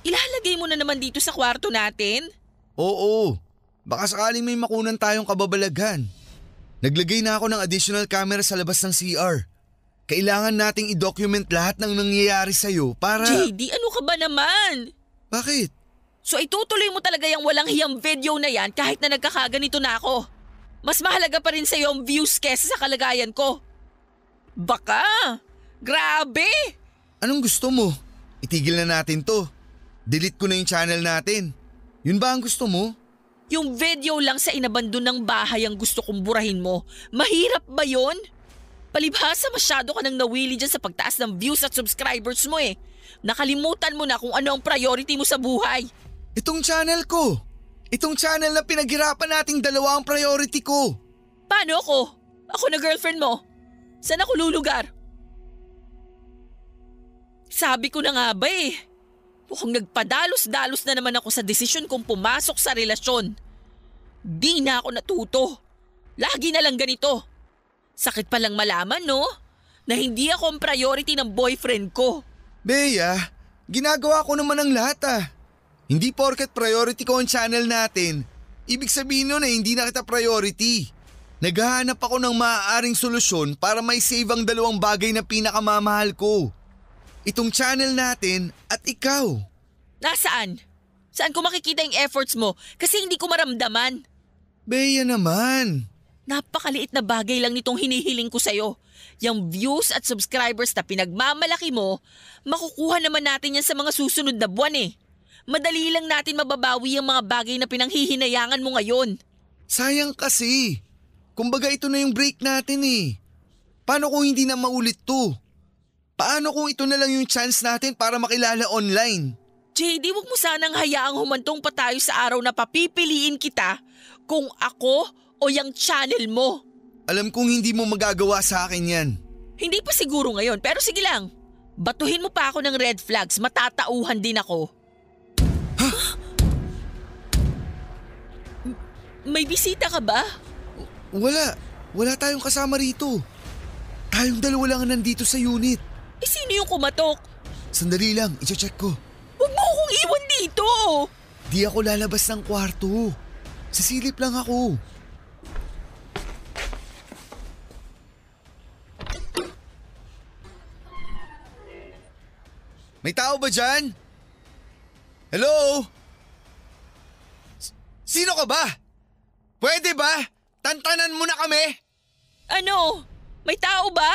Ilalagay mo na naman dito sa kwarto natin? Oo. Baka sakaling may makunan tayong kababalaghan. Naglagay na ako ng additional camera sa labas ng CR. Kailangan nating i-document lahat ng nangyayari sa'yo para… JD, ano ka ba naman? Bakit? So itutuloy mo talaga yung walang hiyang video na yan kahit na nagkakaganito na ako. Mas mahalaga pa rin sa'yo ang views kesa sa kalagayan ko. Baka! Grabe! Anong gusto mo? Itigil na natin to. Delete ko na yung channel natin. Yun ba ang gusto mo? Yung video lang sa inabandon ng bahay ang gusto kong burahin mo. Mahirap ba yon? Palibhasa masyado ka nang nawili dyan sa pagtaas ng views at subscribers mo eh. Nakalimutan mo na kung ano ang priority mo sa buhay. Itong channel ko. Itong channel na pinaghirapan nating dalawa ang priority ko. Paano ako? Ako na girlfriend mo. Saan ako lulugar? Sabi ko na nga ba eh. Mukhang nagpadalos-dalos na naman ako sa desisyon kong pumasok sa relasyon. Di na ako natuto. Lagi na lang ganito. Sakit palang malaman no? Na hindi ako ang priority ng boyfriend ko. Bea, ginagawa ko naman ang lahat ah. Hindi porket priority ko ang channel natin, ibig sabihin nun na hindi na kita priority. Naghahanap ako ng maaaring solusyon para may save ang dalawang bagay na pinakamamahal ko. Itong channel natin at ikaw. Nasaan? Saan ko makikita yung efforts mo? Kasi hindi ko maramdaman. Bea naman. Napakaliit na bagay lang nitong hinihiling ko sa'yo. Yung views at subscribers na pinagmamalaki mo, makukuha naman natin yan sa mga susunod na buwan eh. Madali lang natin mababawi ang mga bagay na pinanghihinayangan mo ngayon. Sayang kasi. Kumbaga ito na yung break natin eh. Paano kung hindi na maulit to? Paano kung ito na lang yung chance natin para makilala online? JD, wag mo sanang hayaang humantong pa tayo sa araw na papipiliin kita kung ako o yung channel mo. Alam kong hindi mo magagawa sa akin yan. Hindi pa siguro ngayon, pero sige lang. Batuhin mo pa ako ng red flags, matatauhan din ako. May bisita ka ba? Wala. Wala tayong kasama rito. Tayong dalawa lang ang nandito sa unit. Eh sino yung kumatok? Sandali lang, i-check ko. Huwag mo akong iwan dito! Di ako lalabas ng kwarto. Sisilip lang ako. May tao ba dyan? Hello? S- Sino ka ba? Pwede ba? Tantanan mo na kami? Ano? May tao ba?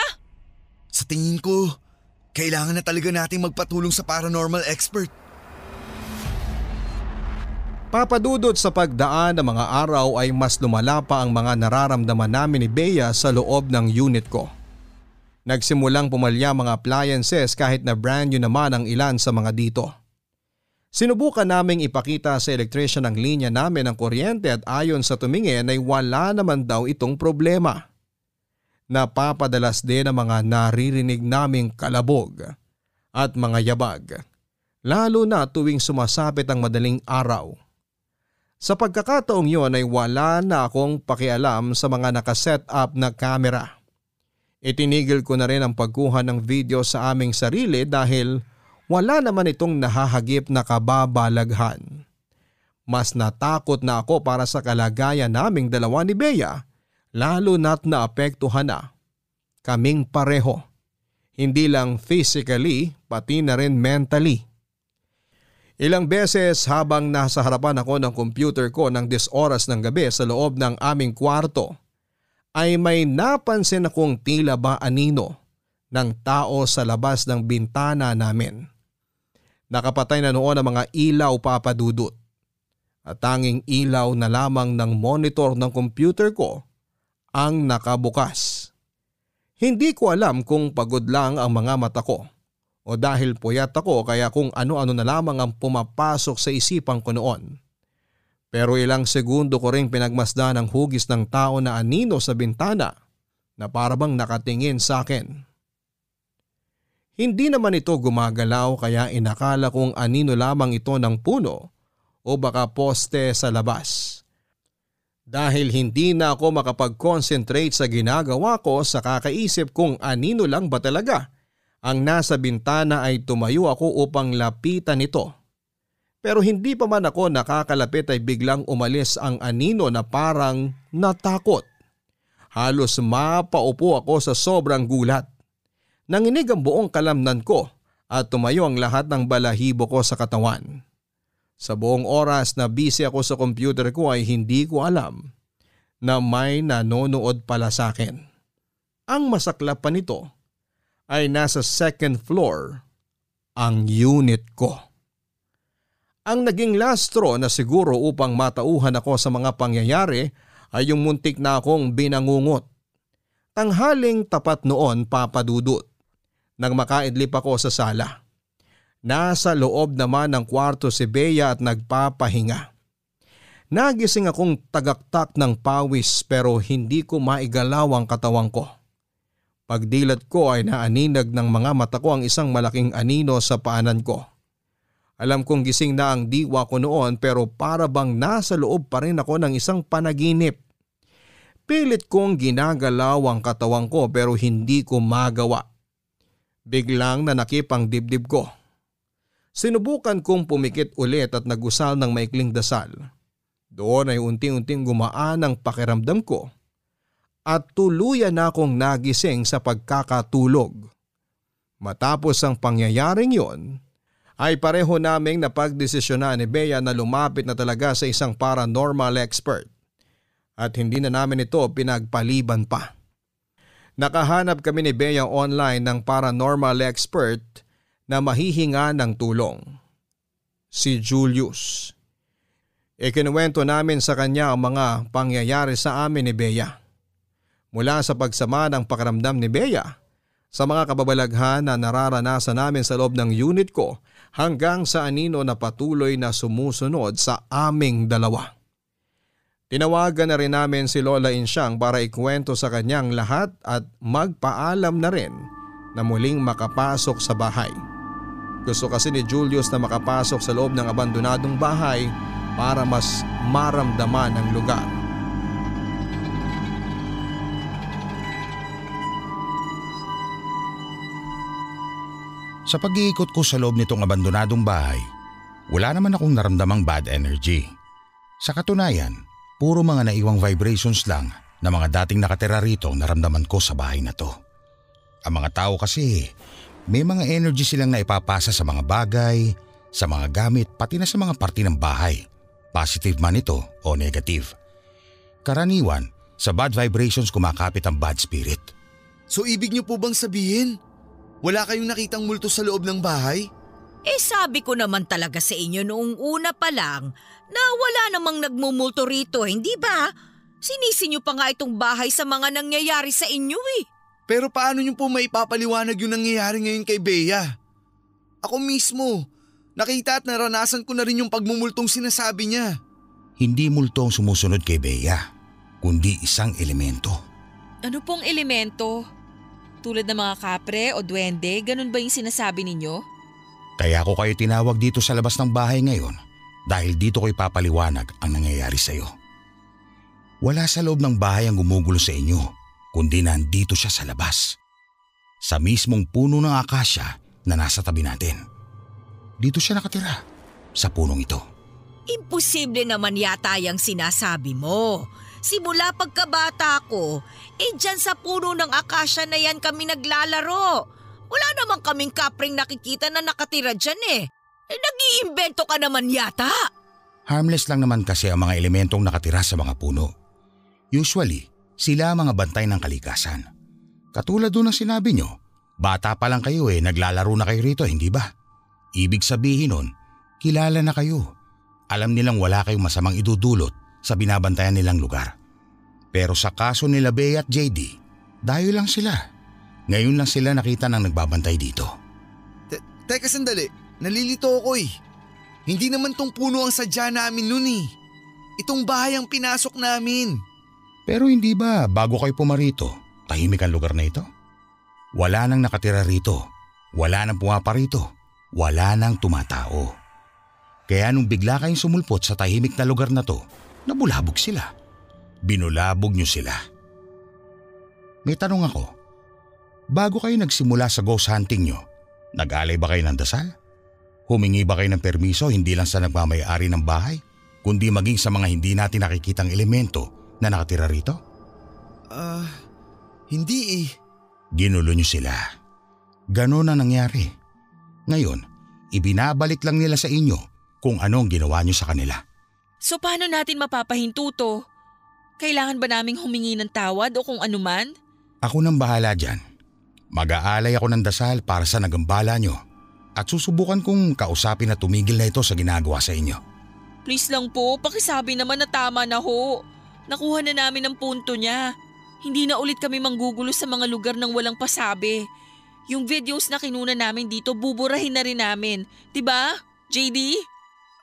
Sa tingin ko, kailangan na talaga nating magpatulong sa paranormal expert. Papadudot sa pagdaan ng mga araw ay mas lumala pa ang mga nararamdaman namin ni Bea sa loob ng unit ko. Nagsimulang pumalya mga appliances kahit na brand new naman ang ilan sa mga dito. Sinubukan naming ipakita sa electrician ang linya namin ng kuryente at ayon sa tumingin ay wala naman daw itong problema. Napapadalas din ang mga naririnig naming kalabog at mga yabag, lalo na tuwing sumasapit ang madaling araw. Sa pagkakataong yon ay wala na akong pakialam sa mga nakaset up na kamera. Itinigil ko na rin ang pagkuha ng video sa aming sarili dahil wala naman itong nahahagip na kababalaghan. Mas natakot na ako para sa kalagayan naming dalawa ni Bea lalo na't naapektuhan na. Kaming pareho. Hindi lang physically pati na rin mentally. Ilang beses habang nasa harapan ako ng computer ko ng disoras ng gabi sa loob ng aming kwarto ay may napansin akong tila ba anino ng tao sa labas ng bintana namin. Nakapatay na noon ang mga ilaw papadudot at tanging ilaw na lamang ng monitor ng computer ko ang nakabukas. Hindi ko alam kung pagod lang ang mga mata ko o dahil puyat ako kaya kung ano-ano na lamang ang pumapasok sa isipan ko noon. Pero ilang segundo ko ring pinagmasdan ang hugis ng tao na anino sa bintana na parabang nakatingin sa akin. Hindi naman ito gumagalaw kaya inakala kong anino lamang ito ng puno o baka poste sa labas. Dahil hindi na ako makapag-concentrate sa ginagawa ko sa kakaisip kung anino lang ba talaga ang nasa bintana ay tumayo ako upang lapitan ito. Pero hindi pa man ako nakakalapit ay biglang umalis ang anino na parang natakot. Halos mapaupo ako sa sobrang gulat. Nanginig ang buong kalamnan ko at tumayo ang lahat ng balahibo ko sa katawan. Sa buong oras na busy ako sa computer ko ay hindi ko alam na may nanonood pala sa akin. Ang masaklap pa nito ay nasa second floor ang unit ko. Ang naging last straw na siguro upang matauhan ako sa mga pangyayari ay yung muntik na akong binangungot. Tanghaling tapat noon papadudot nang makaidlip ako sa sala. Nasa loob naman ng kwarto si Bea at nagpapahinga. Nagising akong tagaktak ng pawis pero hindi ko maigalaw ang katawan ko. Pagdilat ko ay naaninag ng mga mata ko ang isang malaking anino sa paanan ko. Alam kong gising na ang diwa ko noon pero para bang nasa loob pa rin ako ng isang panaginip. Pilit kong ginagalaw ang katawan ko pero hindi ko magawa. Biglang nanakip ang dibdib ko. Sinubukan kong pumikit ulit at nagusal ng maikling dasal. Doon ay unti-unting gumaan ang pakiramdam ko at tuluyan na akong nagising sa pagkakatulog. Matapos ang pangyayaring yon, ay pareho naming napagdesisyonan ni Bea na lumapit na talaga sa isang paranormal expert at hindi na namin ito pinagpaliban pa. Nakahanap kami ni Bea online ng paranormal expert na mahihinga ng tulong. Si Julius. Ikinuwento namin sa kanya ang mga pangyayari sa amin ni Bea. Mula sa pagsama ng pakaramdam ni Bea, sa mga kababalaghan na nararanasan namin sa loob ng unit ko hanggang sa anino na patuloy na sumusunod sa aming dalawa. Tinawagan na rin namin si Lola Insyang para ikwento sa kanyang lahat at magpaalam na rin na muling makapasok sa bahay. Gusto kasi ni Julius na makapasok sa loob ng abandonadong bahay para mas maramdaman ang lugar. Sa pag-iikot ko sa loob nitong abandonadong bahay, wala naman akong naramdamang bad energy. Sa katunayan, Puro mga naiwang vibrations lang na mga dating nakatira rito naramdaman ko sa bahay na to. Ang mga tao kasi may mga energy silang naipapasa sa mga bagay, sa mga gamit pati na sa mga parte ng bahay. Positive man ito o negative. Karaniwan, sa bad vibrations kumakapit ang bad spirit. So ibig niyo po bang sabihin, wala kayong nakitang multo sa loob ng bahay? Eh sabi ko naman talaga sa inyo noong una pa lang na wala namang nagmumulto rito, hindi ba? Sinisi niyo pa nga itong bahay sa mga nangyayari sa inyo eh. Pero paano niyo po maipapaliwanag yung nangyayari ngayon kay Bea? Ako mismo, nakita at naranasan ko na rin yung pagmumultong sinasabi niya. Hindi multo ang sumusunod kay Bea, kundi isang elemento. Ano pong elemento? Tulad ng mga kapre o duwende, ganun ba yung sinasabi ninyo? Kaya ako kayo tinawag dito sa labas ng bahay ngayon dahil dito ko ipapaliwanag ang nangyayari sa iyo. Wala sa loob ng bahay ang gumugulo sa inyo, kundi nandito siya sa labas. Sa mismong puno ng akasya na nasa tabi natin. Dito siya nakatira, sa punong ito. Imposible naman yata yung sinasabi mo. Simula pagkabata ko, eh dyan sa puno ng akasya na yan kami naglalaro. Wala naman kaming kapring nakikita na nakatira dyan eh. Eh, nag-iimbento ka naman yata. Harmless lang naman kasi ang mga elementong nakatira sa mga puno. Usually, sila ang mga bantay ng kalikasan. Katulad doon ng sinabi nyo, bata pa lang kayo eh, naglalaro na kayo rito, hindi ba? Ibig sabihin nun, kilala na kayo. Alam nilang wala kayong masamang idudulot sa binabantayan nilang lugar. Pero sa kaso nila Bea at JD, dayo lang sila. Ngayon lang sila nakita ng nagbabantay dito. Te- teka sandali, Nalilito ako eh. Hindi naman tong puno ang sadya namin nun eh. Itong bahay ang pinasok namin. Pero hindi ba bago kayo pumarito, tahimik ang lugar na ito? Wala nang nakatira rito. Wala nang pumaparito. Wala nang tumatao. Kaya nung bigla kayong sumulpot sa tahimik na lugar na to, nabulabog sila. Binulabog niyo sila. May tanong ako. Bago kayo nagsimula sa ghost hunting nyo, nag-alay ba kayo ng dasal? Humingi ba kayo ng permiso hindi lang sa nagmamayari ng bahay, kundi maging sa mga hindi natin nakikitang elemento na nakatira rito? Ah, uh, hindi eh. Ginulo niyo sila. Ganon ang nangyari. Ngayon, ibinabalik lang nila sa inyo kung anong ginawa niyo sa kanila. So paano natin mapapahinto to? Kailangan ba naming humingi ng tawad o kung anuman? Ako nang bahala dyan. Mag-aalay ako ng dasal para sa nagambala nyo at susubukan kong kausapin na tumigil na ito sa ginagawa sa inyo. Please lang po, pakisabi naman na tama na ho. Nakuha na namin ang punto niya. Hindi na ulit kami manggugulo sa mga lugar ng walang pasabi. Yung videos na kinuna namin dito, buburahin na rin namin. ba, diba, JD?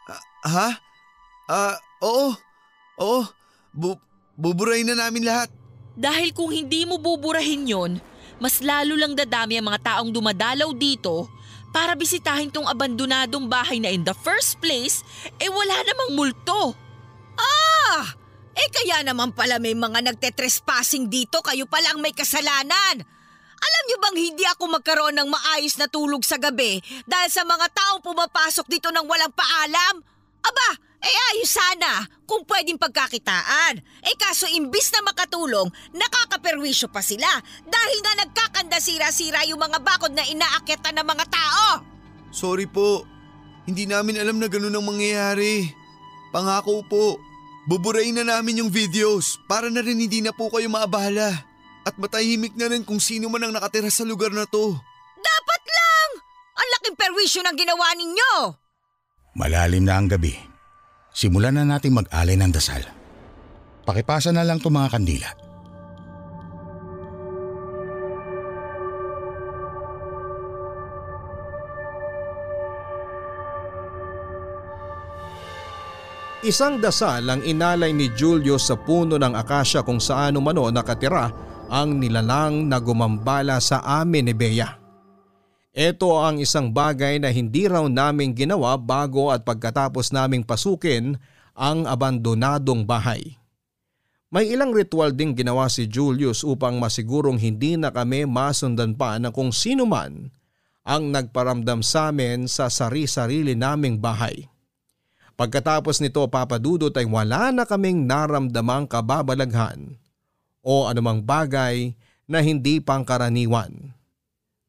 Uh, ha? Ah, uh, oo. Oo. Bu- buburahin na namin lahat. Dahil kung hindi mo buburahin yon, mas lalo lang dadami ang mga taong dumadalaw dito para bisitahin tong abandonadong bahay na in the first place, eh wala namang multo. Ah! Eh kaya naman pala may mga nagtetrespassing dito, kayo palang may kasalanan. Alam niyo bang hindi ako magkaroon ng maayos na tulog sa gabi dahil sa mga taong pumapasok dito ng walang paalam? Aba, Eh ayos sana kung pwedeng pagkakitaan. Eh kaso imbis na makatulong, nakakaperwisyo pa sila dahil nga nagkakanda sira-sira yung mga bakod na inaakyatan ng mga tao. Sorry po. Hindi namin alam na ganun ang mangyayari. Pangako po. Buburain na namin yung videos para na rin hindi na po kayo maabala. At matahimik na rin kung sino man ang nakatira sa lugar na to. Dapat lang! Ang laking perwisyo ng ginawa ninyo! Malalim na ang gabi. Simulan na nating mag-alay ng dasal. Pakipasa na lang to mga kandila. Isang dasal ang inalay ni Julio sa puno ng akasya kung saan umano nakatira ang nilalang na gumambala sa amin ni Bea. Ito ang isang bagay na hindi raw naming ginawa bago at pagkatapos naming pasukin ang abandonadong bahay. May ilang ritual ding ginawa si Julius upang masigurong hindi na kami masundan pa ng kung sino man ang nagparamdam sa amin sa sari-sarili naming bahay. Pagkatapos nito papadudot ay wala na kaming naramdamang kababalaghan o anumang bagay na hindi pangkaraniwan.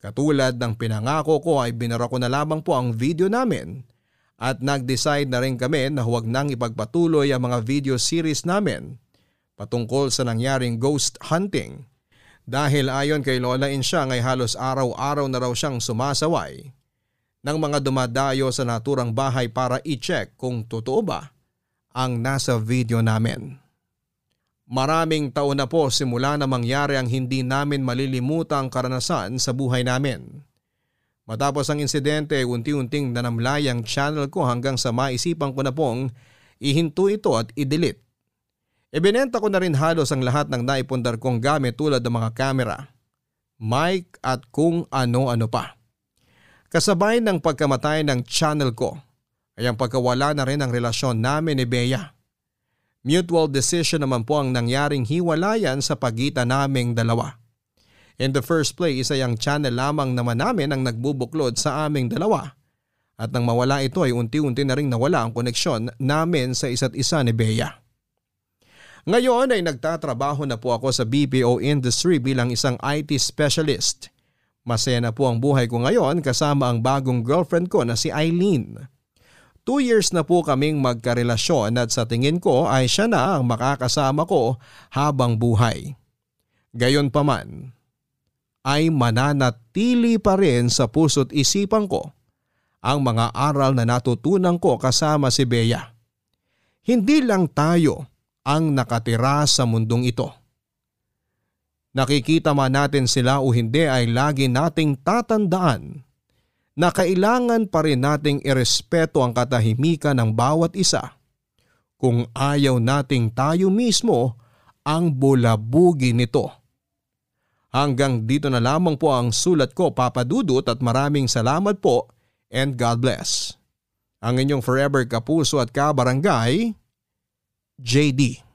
Katulad ng pinangako ko ay binara ko na lamang po ang video namin. At nag-decide na rin kami na huwag nang ipagpatuloy ang mga video series namin patungkol sa nangyaring ghost hunting. Dahil ayon kay Lola Insyang ay halos araw-araw na raw siyang sumasaway. Ng mga dumadayo sa naturang bahay para i-check kung totoo ba ang nasa video namin. Maraming taon na po simula na mangyari ang hindi namin malilimutang karanasan sa buhay namin. Matapos ang insidente, unti-unting nanamlay ang channel ko hanggang sa maisipan ko na pong ihinto ito at i-delete. Ibinenta ko na rin halos ang lahat ng naipundar kong gamit tulad ng mga kamera, mic at kung ano-ano pa. Kasabay ng pagkamatay ng channel ko ay ang pagkawala na rin ang relasyon namin ni Bea. Mutual decision naman po ang nangyaring hiwalayan sa pagitan naming dalawa. In the first place ay ang channel lamang naman namin ang nagbubuklod sa aming dalawa. At nang mawala ito ay unti-unti na rin nawala ang koneksyon namin sa isa't isa ni Bea. Ngayon ay nagtatrabaho na po ako sa BPO industry bilang isang IT specialist Masaya na po ang buhay ko ngayon kasama ang bagong girlfriend ko na si Eileen. Two years na po kaming magkarelasyon at sa tingin ko ay siya na ang makakasama ko habang buhay. Gayon pa man, ay mananatili pa rin sa puso't isipan ko ang mga aral na natutunan ko kasama si Bea. Hindi lang tayo ang nakatira sa mundong ito Nakikita man natin sila o hindi ay lagi nating tatandaan na kailangan pa rin nating irespeto ang katahimikan ng bawat isa kung ayaw nating tayo mismo ang bulabugi nito. Hanggang dito na lamang po ang sulat ko papadudot at maraming salamat po and God bless. Ang inyong forever kapuso at kabarangay, JD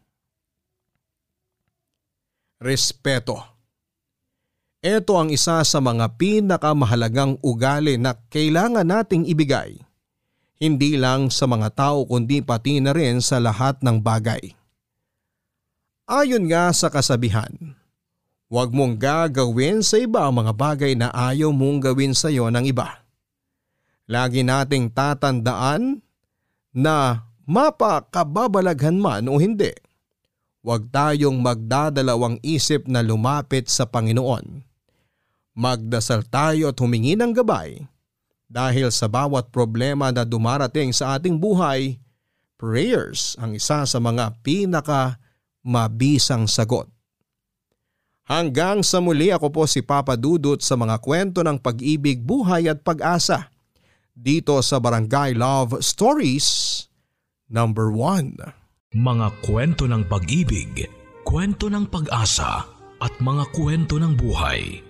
respeto. Ito ang isa sa mga pinakamahalagang ugali na kailangan nating ibigay. Hindi lang sa mga tao kundi pati na rin sa lahat ng bagay. Ayon nga sa kasabihan, huwag mong gagawin sa iba ang mga bagay na ayaw mong gawin sa iyo ng iba. Lagi nating tatandaan na mapakababalaghan man o hindi huwag tayong magdadalawang isip na lumapit sa Panginoon. Magdasal tayo at humingi ng gabay dahil sa bawat problema na dumarating sa ating buhay, prayers ang isa sa mga pinaka mabisang sagot. Hanggang sa muli ako po si Papa Dudut sa mga kwento ng pag-ibig, buhay at pag-asa dito sa Barangay Love Stories number 1. Mga kwento ng pag-ibig, kwento ng pag-asa at mga kwento ng buhay